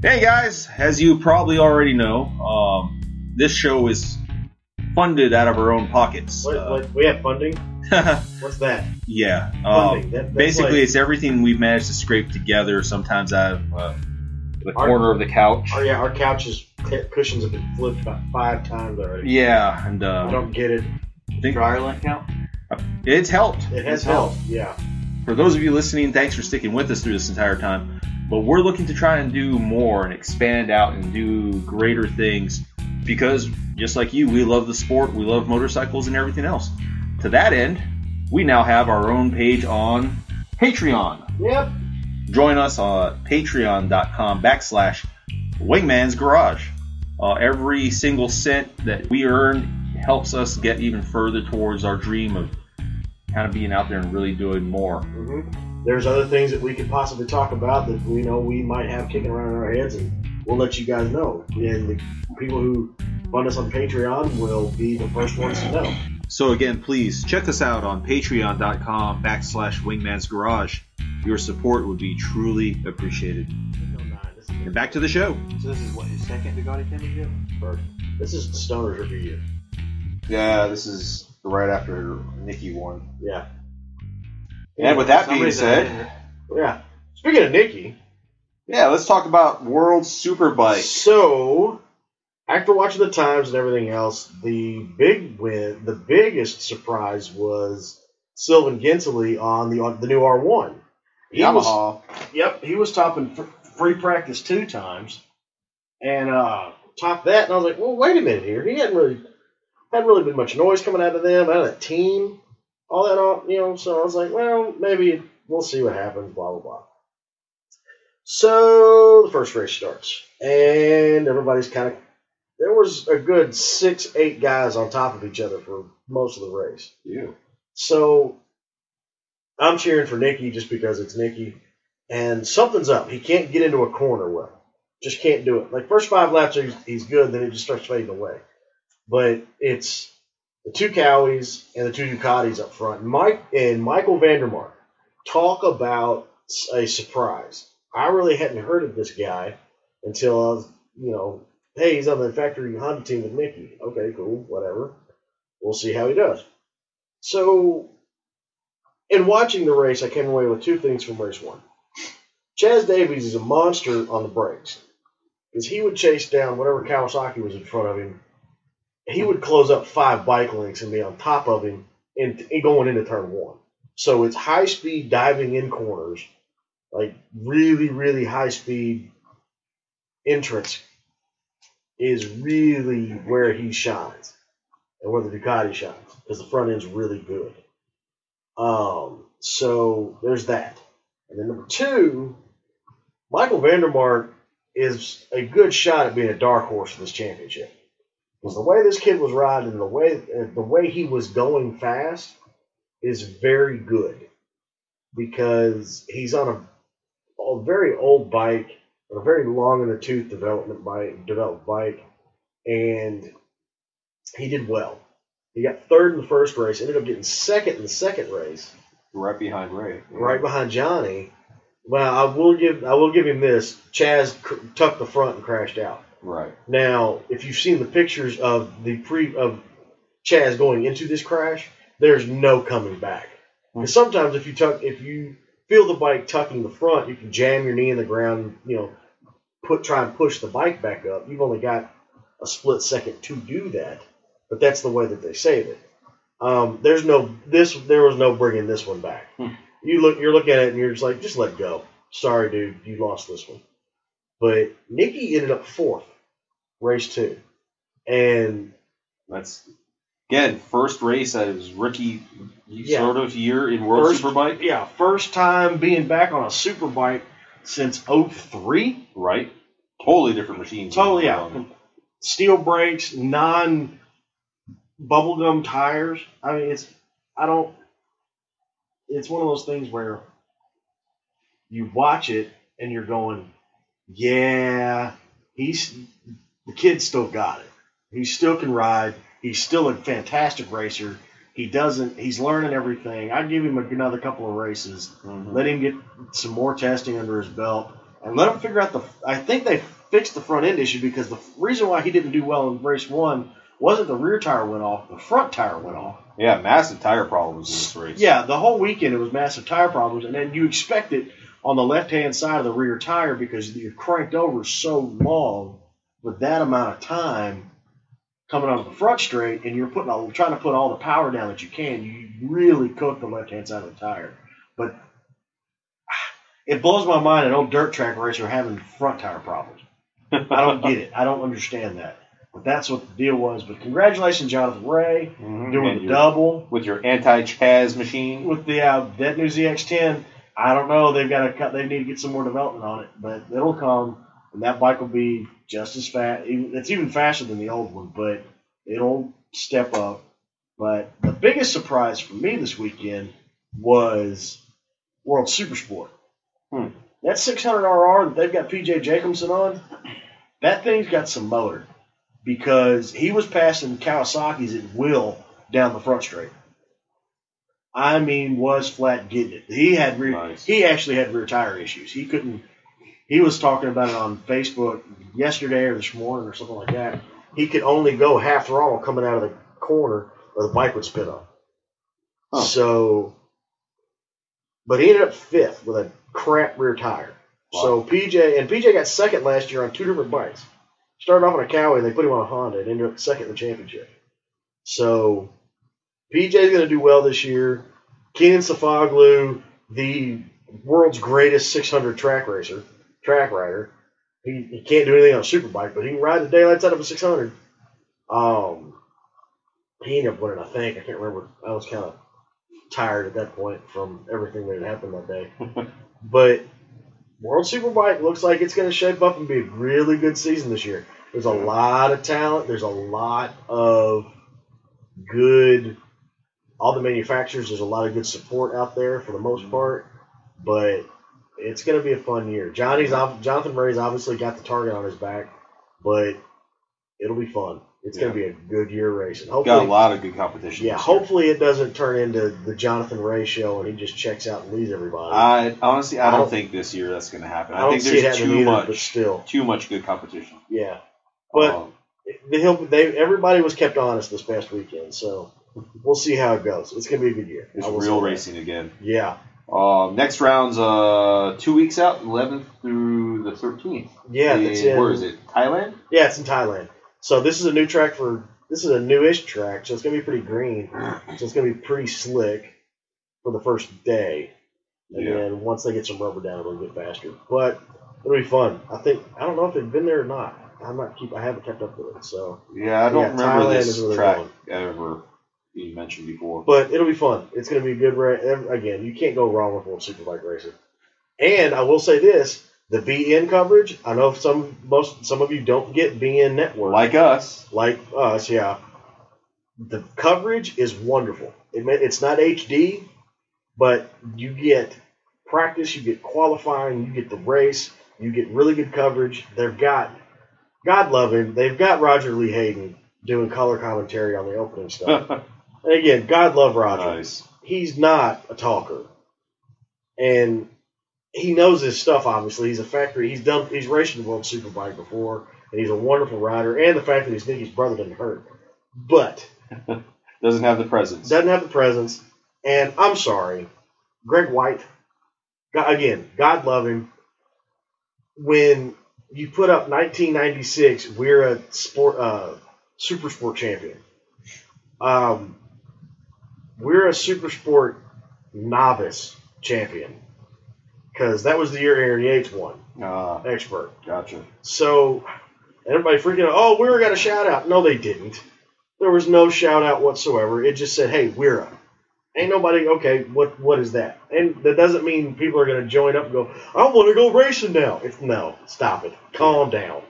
Hey guys, as you probably already know, um, this show is funded out of our own pockets. Wait, Uh, wait, we have funding. [LAUGHS] What's that? yeah. um. That- basically, like- it's everything we've managed to scrape together. Sometimes out of uh, the Our- corner of the couch. Oh yeah, our couches cushions have been flipped about five times already. Yeah, and I uh, don't get it. Think Dryer lint count? it's helped. It has helped. helped. Yeah. For those of you listening, thanks for sticking with us through this entire time. But we're looking to try and do more and expand out and do greater things because, just like you, we love the sport, we love motorcycles and everything else. To that end, we now have our own page on Patreon. Yep. Join us on patreon.com backslash Wingman's Garage. Uh, every single cent that we earn helps us get even further towards our dream of kind of being out there and really doing more. hmm There's other things that we could possibly talk about that we know we might have kicking around in our heads, and we'll let you guys know. And the people who fund us on Patreon will be the first ones to know. So again, please check us out on patreon.com backslash wingman's garage. Your support would be truly appreciated. And back to the show. So this is what his second Bugatti championship? This is the Stoners review. Yeah, this is right after Nikki won. Yeah. And with that being reason said, Yeah. Speaking of Nikki, yeah, let's talk about World Superbike. So, after watching the times and everything else, the big win, the biggest surprise was Sylvain Guintoli on the on the new R1. He was, Yamaha. yep, he was topping fr- free practice two times, and uh, topped that. And I was like, well, wait a minute here. He hadn't really hadn't really been much noise coming out of them, out of that team, all that, all you know. So I was like, well, maybe we'll see what happens. Blah blah blah. So the first race starts, and everybody's kind of. There was a good six, eight guys on top of each other for most of the race. You. So I'm cheering for Nikki just because it's Nikki, and something's up. He can't get into a corner well. Just can't do it. Like first five laps, he's, he's good. Then it just starts fading away. But it's the two Kawis and the two Ducatis up front. Mike and Michael van der Mark talk about a surprise. I really hadn't heard of this guy until I was, you know, hey, he's on the factory Honda team with Nicky. Okay, cool, whatever. We'll see how he does. So, in watching the race, I came away with two things from race one. Chaz Davies is a monster on the brakes because he would chase down whatever Kawasaki was in front of him. He would close up five bike links and be on top of him and, and going into turn one. So it's high speed diving in corners, like really, really high speed entrance is really where he shines and where the Ducati shines because the front end's really good. Um, so there's that. And then number two, Michael van der Mark is a good shot at being a dark horse for this championship. Because the way this kid was riding the way the way he was going fast is very good. because he's on a, a very old bike, a very long in the tooth development bike, developed bike, and he did well. He got third in the first race, ended up getting second in the second race, Right behind Rea. right behind Johnny. Well, I will give I will give him this. Chaz cr- tucked the front and crashed out. Right. Now, if you've seen the pictures of the pre of Chaz going into this crash, there's no coming back. Because sometimes if you tuck, if you feel the bike tucking the front, you can jam your knee in the ground. You know, put try and push the bike back up. You've only got a split second to do that, but that's the way that they save it. Um, there's no this. There was no bringing this one back. Hmm. You look, you're looking at it, and you're just like, just let go. Sorry, dude, you lost this one. But Nikki ended up fourth, race two, and That's again first race as rookie Yeah. sort of year in World First- Superbike. yeah, first time being back on a super bike since 03. Right. Totally different machines. Totally, yeah. Steel brakes, non bubblegum tires. I mean, it's I don't. It's one of those things where you watch it and you're going, yeah, he's the kid still got it. He still can ride. He's still a fantastic racer. He doesn't. He's learning everything. I'd give him another couple of races. mhm. Let him get some more testing under his belt, and let him figure out the. I think they fixed the front end issue because the reason why he didn't do well in race one wasn't the rear tire went off, the front tire went off. Yeah, massive tire problems in this race. Yeah, the whole weekend it was massive tire problems, and then you expect it on the left hand side of the rear tire because you're cranked over so long with that amount of time coming onto the front straight, and you're putting all, trying to put all the power down that you can. You really cook the left hand side of the tire, but [SIGHS] it blows my mind an old dirt track racer having front tire problems. I don't get it. I don't understand that. But that's what the deal was. But congratulations, Jonathan Rea, Mhm. doing And the double with your anti-Chaz machine. with the uh, that new ZX10. I don't know. They've got to cut. They need to get some more development on it, but it'll come, and that bike will be just as fast. It's even faster than the old one, but it'll step up. But the biggest surprise for me this weekend was World Supersport. Hmm. That 600RR that they've got PJ Jacobsen on, that thing's got some motor because he was passing Kawasaki's at will down the front straight. I mean, was flat getting it. He had rear, Nice. he actually had rear tire issues. He couldn't. He was talking about it on Facebook yesterday or this morning or something like that. He could only go half throttle coming out of the corner, or the bike would spin up. Huh. So, but he ended up fifth with a crap rear tire. So PJ and PJ got second last year on two different bikes. Started off on a Kawi, and they put him on a Honda, and ended up second in the championship. So PJ's going to do well this year. Kenan Sofuoglu, the world's greatest 600 track racer, track rider. He, he can't do anything on a super bike, but he can ride the daylights out of a 600. Um, he ended up winning, I think. I can't remember. I was kind of tired at that point from everything that had happened that day. [LAUGHS] but World Superbike looks like it's going to shape up and be a really good season this year. There's a lot of talent. There's a lot of good. All the manufacturers. There's a lot of good support out there for the most part, but it's going to be a fun year. Johnny's Jonathan Murray's obviously got the target on his back, but it'll be fun. It's going to be a good year racing. Hopefully, Got a lot of good competition. yeah. Hopefully, it doesn't turn into the Jonathan Rea show and he just checks out and leaves everybody. I honestly, I I don't don't- think this year that's going to happen. I I, think there's too either, much, but still, too much good competition. yeah. But Um, he'll- they, everybody was kept honest this past weekend, so we'll see how it goes. It's going to be a good year. it's real that. racing again. Yeah, Um, next round's uh, two weeks out, 11th through the 13th. yeah. In- in, where is it? Thailand. Yeah, it's in Thailand. So this is a new track for this is a newish track, so it's gonna be pretty green. So it's gonna be pretty slick for the first day, and Yeah. then once they get some rubber down, it'll get faster. But it'll be fun. I think I don't know if they've been there or not. I'm not keep. I haven't kept up with it. So, Yeah, I don't Yeah, remember Thailand this is track ever being mentioned before. but it'll be fun. It's gonna be a good race. Again, you can't go wrong with World Superbike racing. And I will say this: the beIN coverage. I know some most some of you don't get beIN Network. Like us, like us, yeah. The coverage is wonderful. It, it's not HD, but you get practice, you get qualifying, you get the race, you get really good coverage. They've got, God love him, they've got Roger Lee Hayden doing color commentary on the opening stuff. [LAUGHS] and again, God love Roger. nice. He's not a talker, and he knows his stuff. Obviously, he's a factory. He's done. He's raced the World Superbike before, and he's a wonderful rider. And the fact that he's Nicky's brother doesn't hurt, but [LAUGHS] Doesn't have the presence. doesn't have the presence. And I'm sorry, Greg White. God, again, God love him. When you put up 1996, we're a sport, uh, super sport champion. Um, we're a super sport novice champion because that was the year Aaron Yates won, Ah, expert. gotcha. So everybody freaking out, oh, WERA got a shout out. No, they didn't. There was no shout out whatsoever. It just said, hey, WERA. Ain't nobody, okay, what what is that? And that doesn't mean people are going to join up and go, I want to go racing now. It's, no, stop it. Calm down.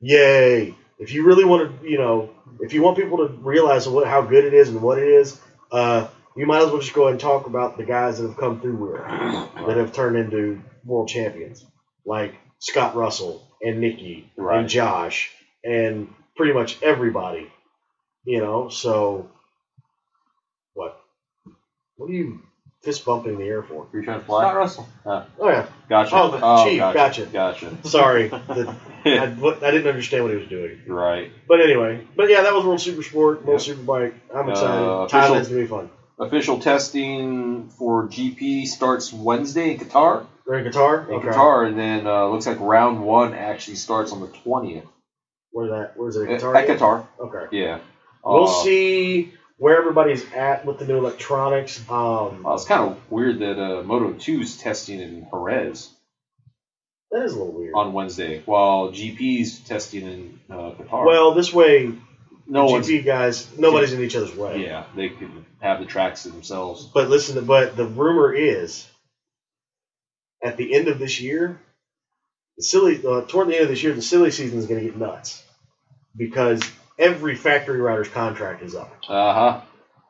Yay. If you really want to, you know, if you want people to realize what, how good it is and what it is, uh, you might as well just go ahead and talk about the guys that have come through WERA that have turned into world champions, like Scott Russell and Nikki Right. and Josh and pretty much everybody. You know, so what? What do you fist bumping the air for? You're trying to Scott Not Russell. Oh yeah, Gotcha. Oh, the chief, gotcha. gotcha. Gotcha. sorry, [LAUGHS] the, I, what- I didn't understand what he was doing. right. But anyway, but yeah, that was World Super Sport, World Superbike. I'm excited. Uh, Thailand's official- gonna be fun. Official testing for GP starts Wednesday in Qatar. We're in Qatar. In Okay. Qatar, and then uh, looks like round one actually starts on the twentieth Where's that? Where's it? at Qatar. at again? Qatar. Okay. Yeah. We'll Uh, see where everybody's at with the new electronics. Um, Uh, it's kind of weird that uh, Moto 2's testing in Jerez that is a little weird. on Wednesday, while GP's testing in uh, Qatar. Well, this way, no. GP guys, nobody's in each other's way. Yeah, they can have the tracks to themselves. But listen, but the rumor is, at the end of this year, the silly uh, toward the end of this year, the silly season is going to get nuts because every factory rider's contract is up, Uh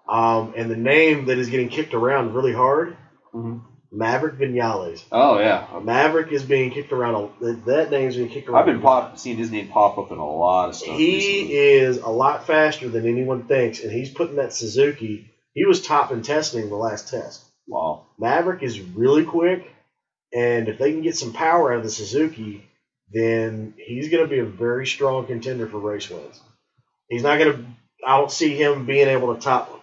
huh. um, and the name that is getting kicked around really hard, Mhm. Maverick Vinales. Oh yeah, Maverick is being kicked around. A, that, that name's being kicked around. I've been pop, seeing his name pop up in a lot of stuff. He recently. is a lot faster than anyone thinks, and he's putting that Suzuki. He was top in testing the last test. Wow. Maverick is really quick, and if they can get some power out of the Suzuki, then he's going to be a very strong contender for race wins. He's not going to. I don't see him being able to top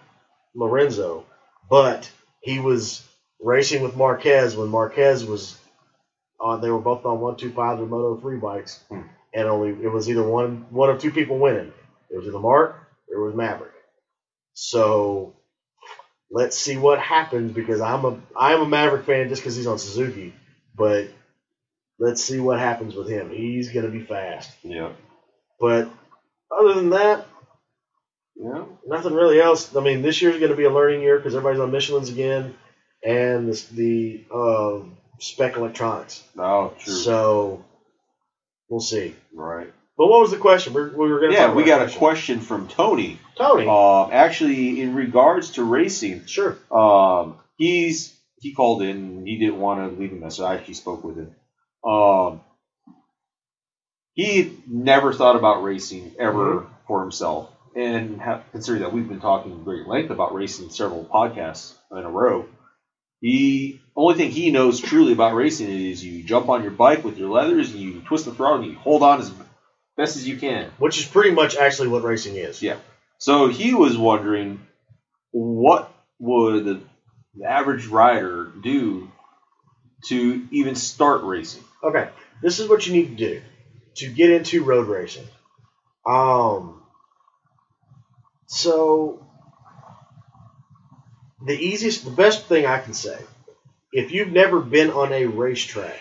Lorenzo, but he was racing with Marquez when Marquez was on. They were both on one two five or Moto three bikes, Hmm. and only it was either one one of two people winning. It was either Mark or it was Maverick. So let's see what happens because I'm a I'm a Maverick fan just because he's on Suzuki, but let's see what happens with him. He's gonna be fast. Yeah. But other than that, Yeah. nothing really else. I mean, this year's gonna be a learning year because everybody's on Michelin's again, and this, the uh, spec electronics. Oh, true. So we'll see. right. But what was the question? We're, we were gonna Yeah, we got a question from Tony. Tony. Uh, actually, in regards to racing, sure. um, he's he called in. He didn't want to leave a message. I actually spoke with him. Um, he never thought about racing ever Mm-hmm. for himself, and have, considering that we've been talking great length about racing several podcasts in a row, he only thing he knows truly about racing is you jump on your bike with your leathers and you twist the throttle and you hold on as best as you can. Which is pretty much actually what racing is. Yeah. So he was wondering what would the, the average rider do to even start racing? Okay, this is what you need to do to get into road racing. Um, so the easiest, the best thing I can say, if you've never been on a racetrack,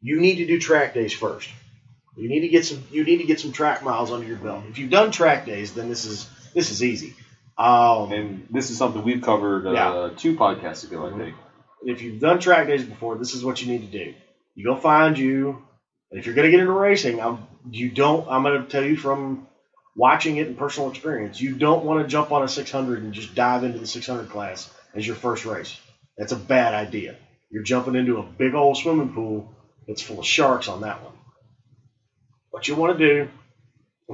you need to do track days first. You need to get some. You need to get some track miles under your belt. If you've done track days, then this is this is easy. Um, And this is something we've covered uh, Yeah. two podcasts ago, I think. if you've done track days before, this is what you need to do. You go find you, if you're going to get into racing, I'm, you don't. I'm going to tell you from watching it and personal experience, you don't want to jump on a 600 and just dive into the 600 class as your first race. That's a bad idea. You're jumping into a big old swimming pool that's full of sharks on that one. What you want to do,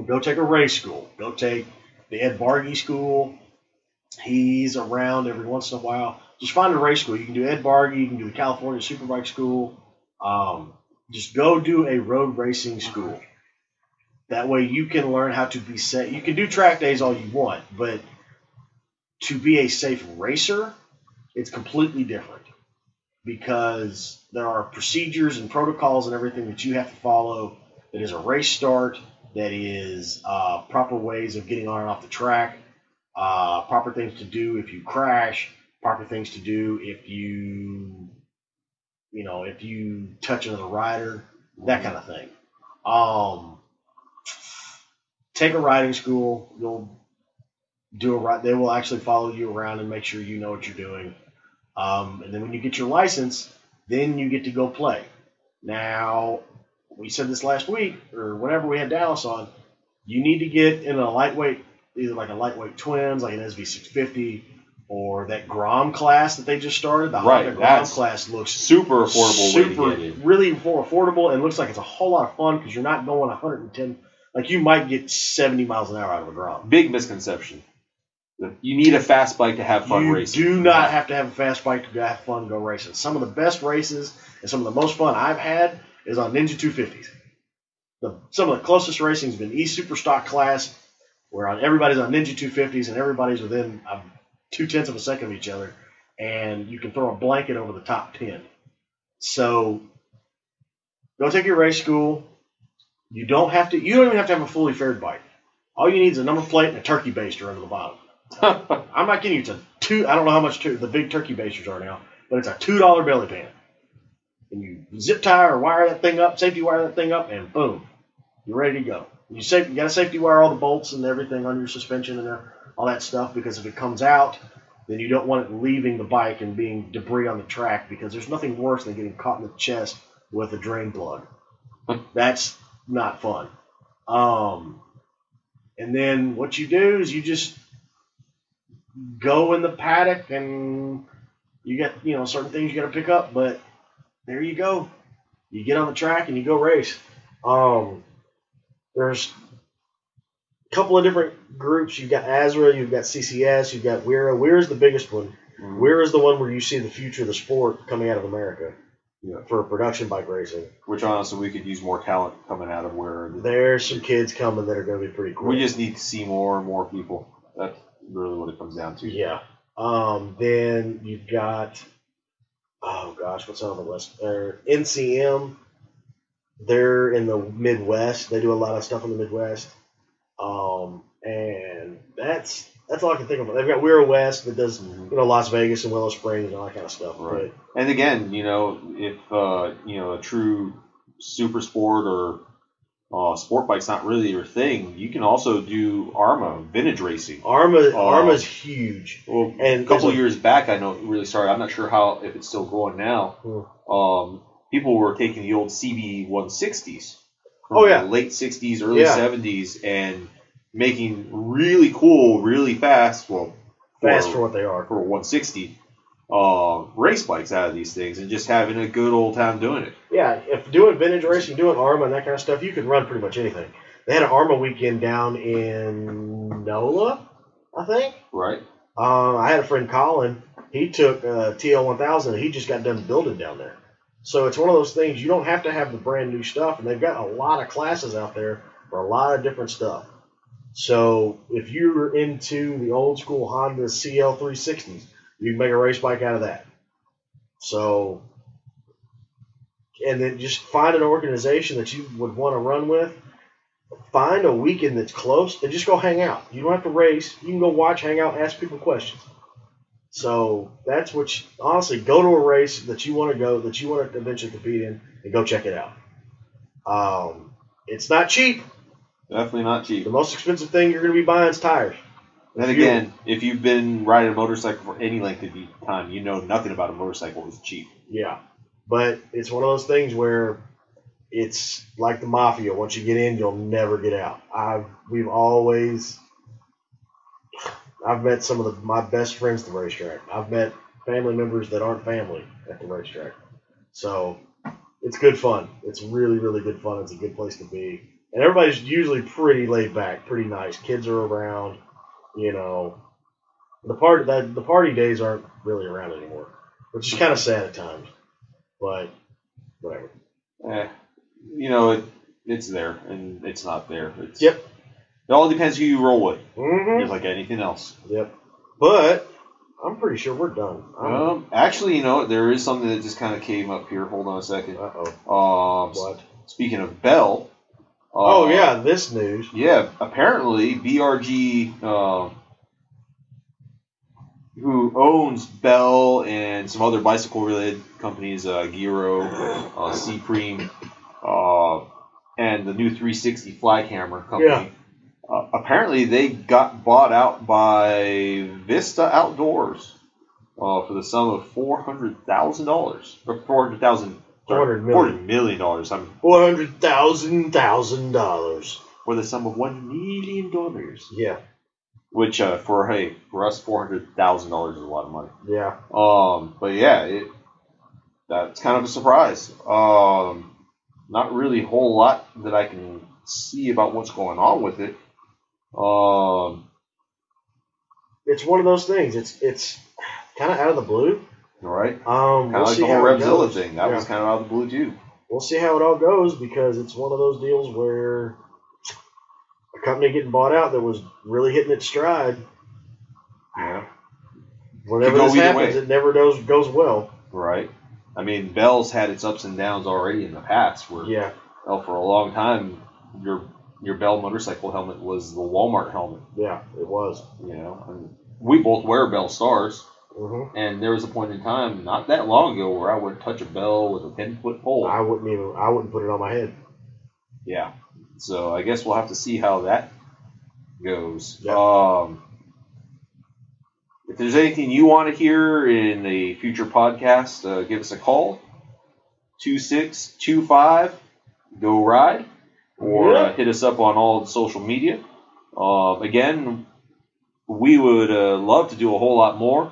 go take a race school. Go take the Ed Bargy school. He's around every once in a while. Just find a race school. You can do Ed Bargy. You can do the California Superbike School. Um, just go do a road racing school. That way you can learn how to be safe. You can do track days all you want, but to be a safe racer, it's completely different because there are procedures and protocols and everything that you have to follow. That is a race start. That is uh, proper ways of getting on and off the track. Uh, proper things to do if you crash. Proper things to do if you, you know, if you touch another rider. That kind of thing. Um, take a riding school. You'll do a ride. They will actually follow you around and make sure you know what you're doing. Um, and then when you get your license, then you get to go play. Now, we said this last week or whenever we had Dallas on. You need to get in a lightweight, either like a lightweight twins, like an SV650, or that Grom class that they just started. The Right, Honda Grom class looks Super affordable super, way to get in. really more affordable, and looks like it's a whole lot of fun because you're not going 110. Like you might get 70 miles an hour out of a Grom. Big misconception. You need a fast bike to have fun you racing. do not have to have a fast bike to have fun go racing. Some of the best races and some of the most fun I've had is on Ninja 250s. The, some of the closest racing has been E Super Stock class, where on, everybody's on Ninja 250s and everybody's within um, two tenths of a second of each other, and you can throw a blanket over the top 10. So go take your race school. You don't have to. You don't even have to have a fully faired bike. All you need is a number plate and a turkey baster under the bottom. [LAUGHS] I'm not kidding you. It's a two. I don't know how much two, the big turkey basters are now, but it's a two dollar belly pan. And you zip tie or wire that thing up, safety wire that thing up, and boom, you're ready to go. You safe, you got to safety wire all the bolts and everything on your suspension and all that stuff because if it comes out, then you don't want it leaving the bike and being debris on the track because there's nothing worse than getting caught in the chest with a drain plug. That's not fun. Um, and then what you do is you just go in the paddock and you get you know certain things you got to pick up, but there you go. You get on the track and you go race. Um, there's a couple of different groups. You've got ASRA, you've got CCS, you've got WERA. WERA's the biggest one. Mhm. Is the one where you see the future of the sport coming out of America Yeah. for production bike racing. Which honestly, we could use more talent coming out of where There's some kids coming that are going to be pretty cool. we just need to see more and more people. That's really what it comes down to. Yeah. Um, then you've got, oh gosh, what's on the list? Or NCM. They're in the Midwest. They do a lot of stuff in the Midwest. That's that's all I can think of. They've got WERA West that does Mhm. you know Las Vegas and Willow Springs and all that kind of stuff. Right. And again, you know, if uh, you know a true super sport or uh, sport bike's not really your thing, you can also do AHRMA vintage racing. AHRMA Oh. AHRMA's huge. Well, And a couple years back, I know really started. I'm not sure how if it's still going now. Hmm. Um, people were taking the old CB 160s. from Oh, yeah. the late 60s, early Yeah. 70s, and making really cool, really fast. Well, Fast for- what they are. for 160 uh, race bikes out of these things and just having a good old time doing it. Yeah, if doing vintage racing, doing AHRMA and that kind of stuff, you can run pretty much anything. They had an AHRMA weekend down in NOLA, I think. Right? Uh, I had a friend Colin. He took uh, TL1000 and he just got done building down there. So it's one of those things you don't have to have the brand new stuff, and they've got a lot of classes out there for a lot of different stuff. So if you're into the old school Honda CL360s, you can make a race bike out of that. So, and then just find an organization that you would want to run with. Find a weekend that's close and just go hang out. You don't have to race. You can go watch, hang out, ask people questions. So that's what, you, honestly, go to a race that you want to go, that you want to eventually compete in, and go check it out. Um, it's not cheap. Definitely not cheap. The most expensive thing you're going to be buying is tires. And again, if you've been riding a motorcycle for any length of time, you know nothing about a motorcycle is cheap. Yeah, but it's one of those things where it's like the mafia. Once you get in, you'll never get out. I've we've always, I've met some of the, my best friends at the racetrack. I've met family members that aren't family at the racetrack. So it's good fun. It's really, really good fun. It's a good place to be. And everybody's usually pretty laid back, pretty nice. Kids are around, you know. The part that the party days aren't really around anymore, which is kind of sad at times. But whatever. Eh, you know, it, it's there and it's not there. It's, Yep. It all depends who you roll with, hmm just like anything else. Yep. But I'm pretty sure we're done. Um, actually, you know, there is something that just kind of came up here. Hold on a second. uh oh. Um, What? speaking of Bell. Oh yeah, this news. Yeah, apparently BRG, uh, who owns Bell and some other bicycle-related companies, uh, Giro, uh, Supreme, uh, and the new 360 flag hammer company. Yeah. Uh, apparently, they got bought out by Vista Outdoors uh, for the sum of four hundred thousand dollars, or four hundred thousand. 400 million. Four hundred million dollars. I'm Four hundred thousand thousand dollars. for the sum of one million dollars. Yeah. Which uh, for hey for us four hundred thousand dollars is a lot of money. Yeah. Um, but yeah, it that's kind of a surprise. Um, not really a whole lot that I can see about what's going on with it. Um, It's one of those things. It's it's kind of out of the blue. All right, Um, kind we'll of like the whole Revzilla thing. That Yeah. was kind of out of the blue too. We'll see how it all goes because it's one of those deals where a company getting bought out that was really hitting its stride. Yeah, Whenever go this happens, way. it never goes goes well. right. I mean, Bell's had its ups and downs already in the past. Where Yeah. well, for a long time, your your Bell motorcycle helmet was the Walmart helmet. Yeah. It was. You know, and we both wear Bell stars. Hmm And there was a point in time, not that long ago, where I would touch a bell with a ten foot pole. I wouldn't even. I wouldn't put it on my head. yeah. So I guess we'll have to see how that goes. Yeah. Um, if there's anything you want to hear in a future podcast, uh, give us a call. Two six two five, go ride, or Yeah. uh, hit us up on all the social media. Uh, again, we would uh, love to do a whole lot more.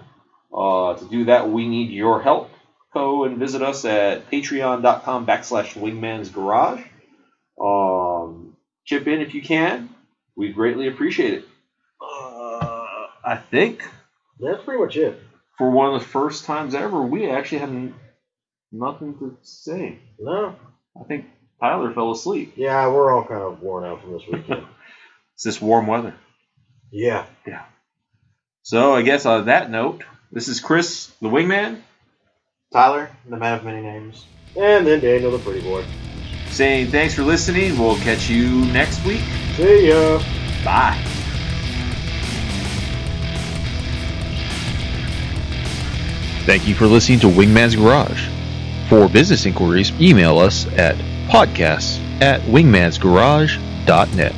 Uh, to do that, we need your help. Go and visit us at patreon.com backslash wingman's garage. Um, chip in if you can. We'd greatly appreciate it. Uh, I think That's pretty much it. for one of the first times ever, we actually had nothing to say. No. I think Tyler fell asleep. Yeah, we're all kind of worn out from this weekend. [LAUGHS] It's this warm weather. Yeah. Yeah. So I guess on that note, this is Chris, the wingman, Tyler, the man of many names. And then Daniel, the pretty boy. saying thanks for listening. We'll catch you next week. See ya. Bye. Thank you for listening to Wingman's Garage. For business inquiries, email us at podcasts at wingmansgarage.net.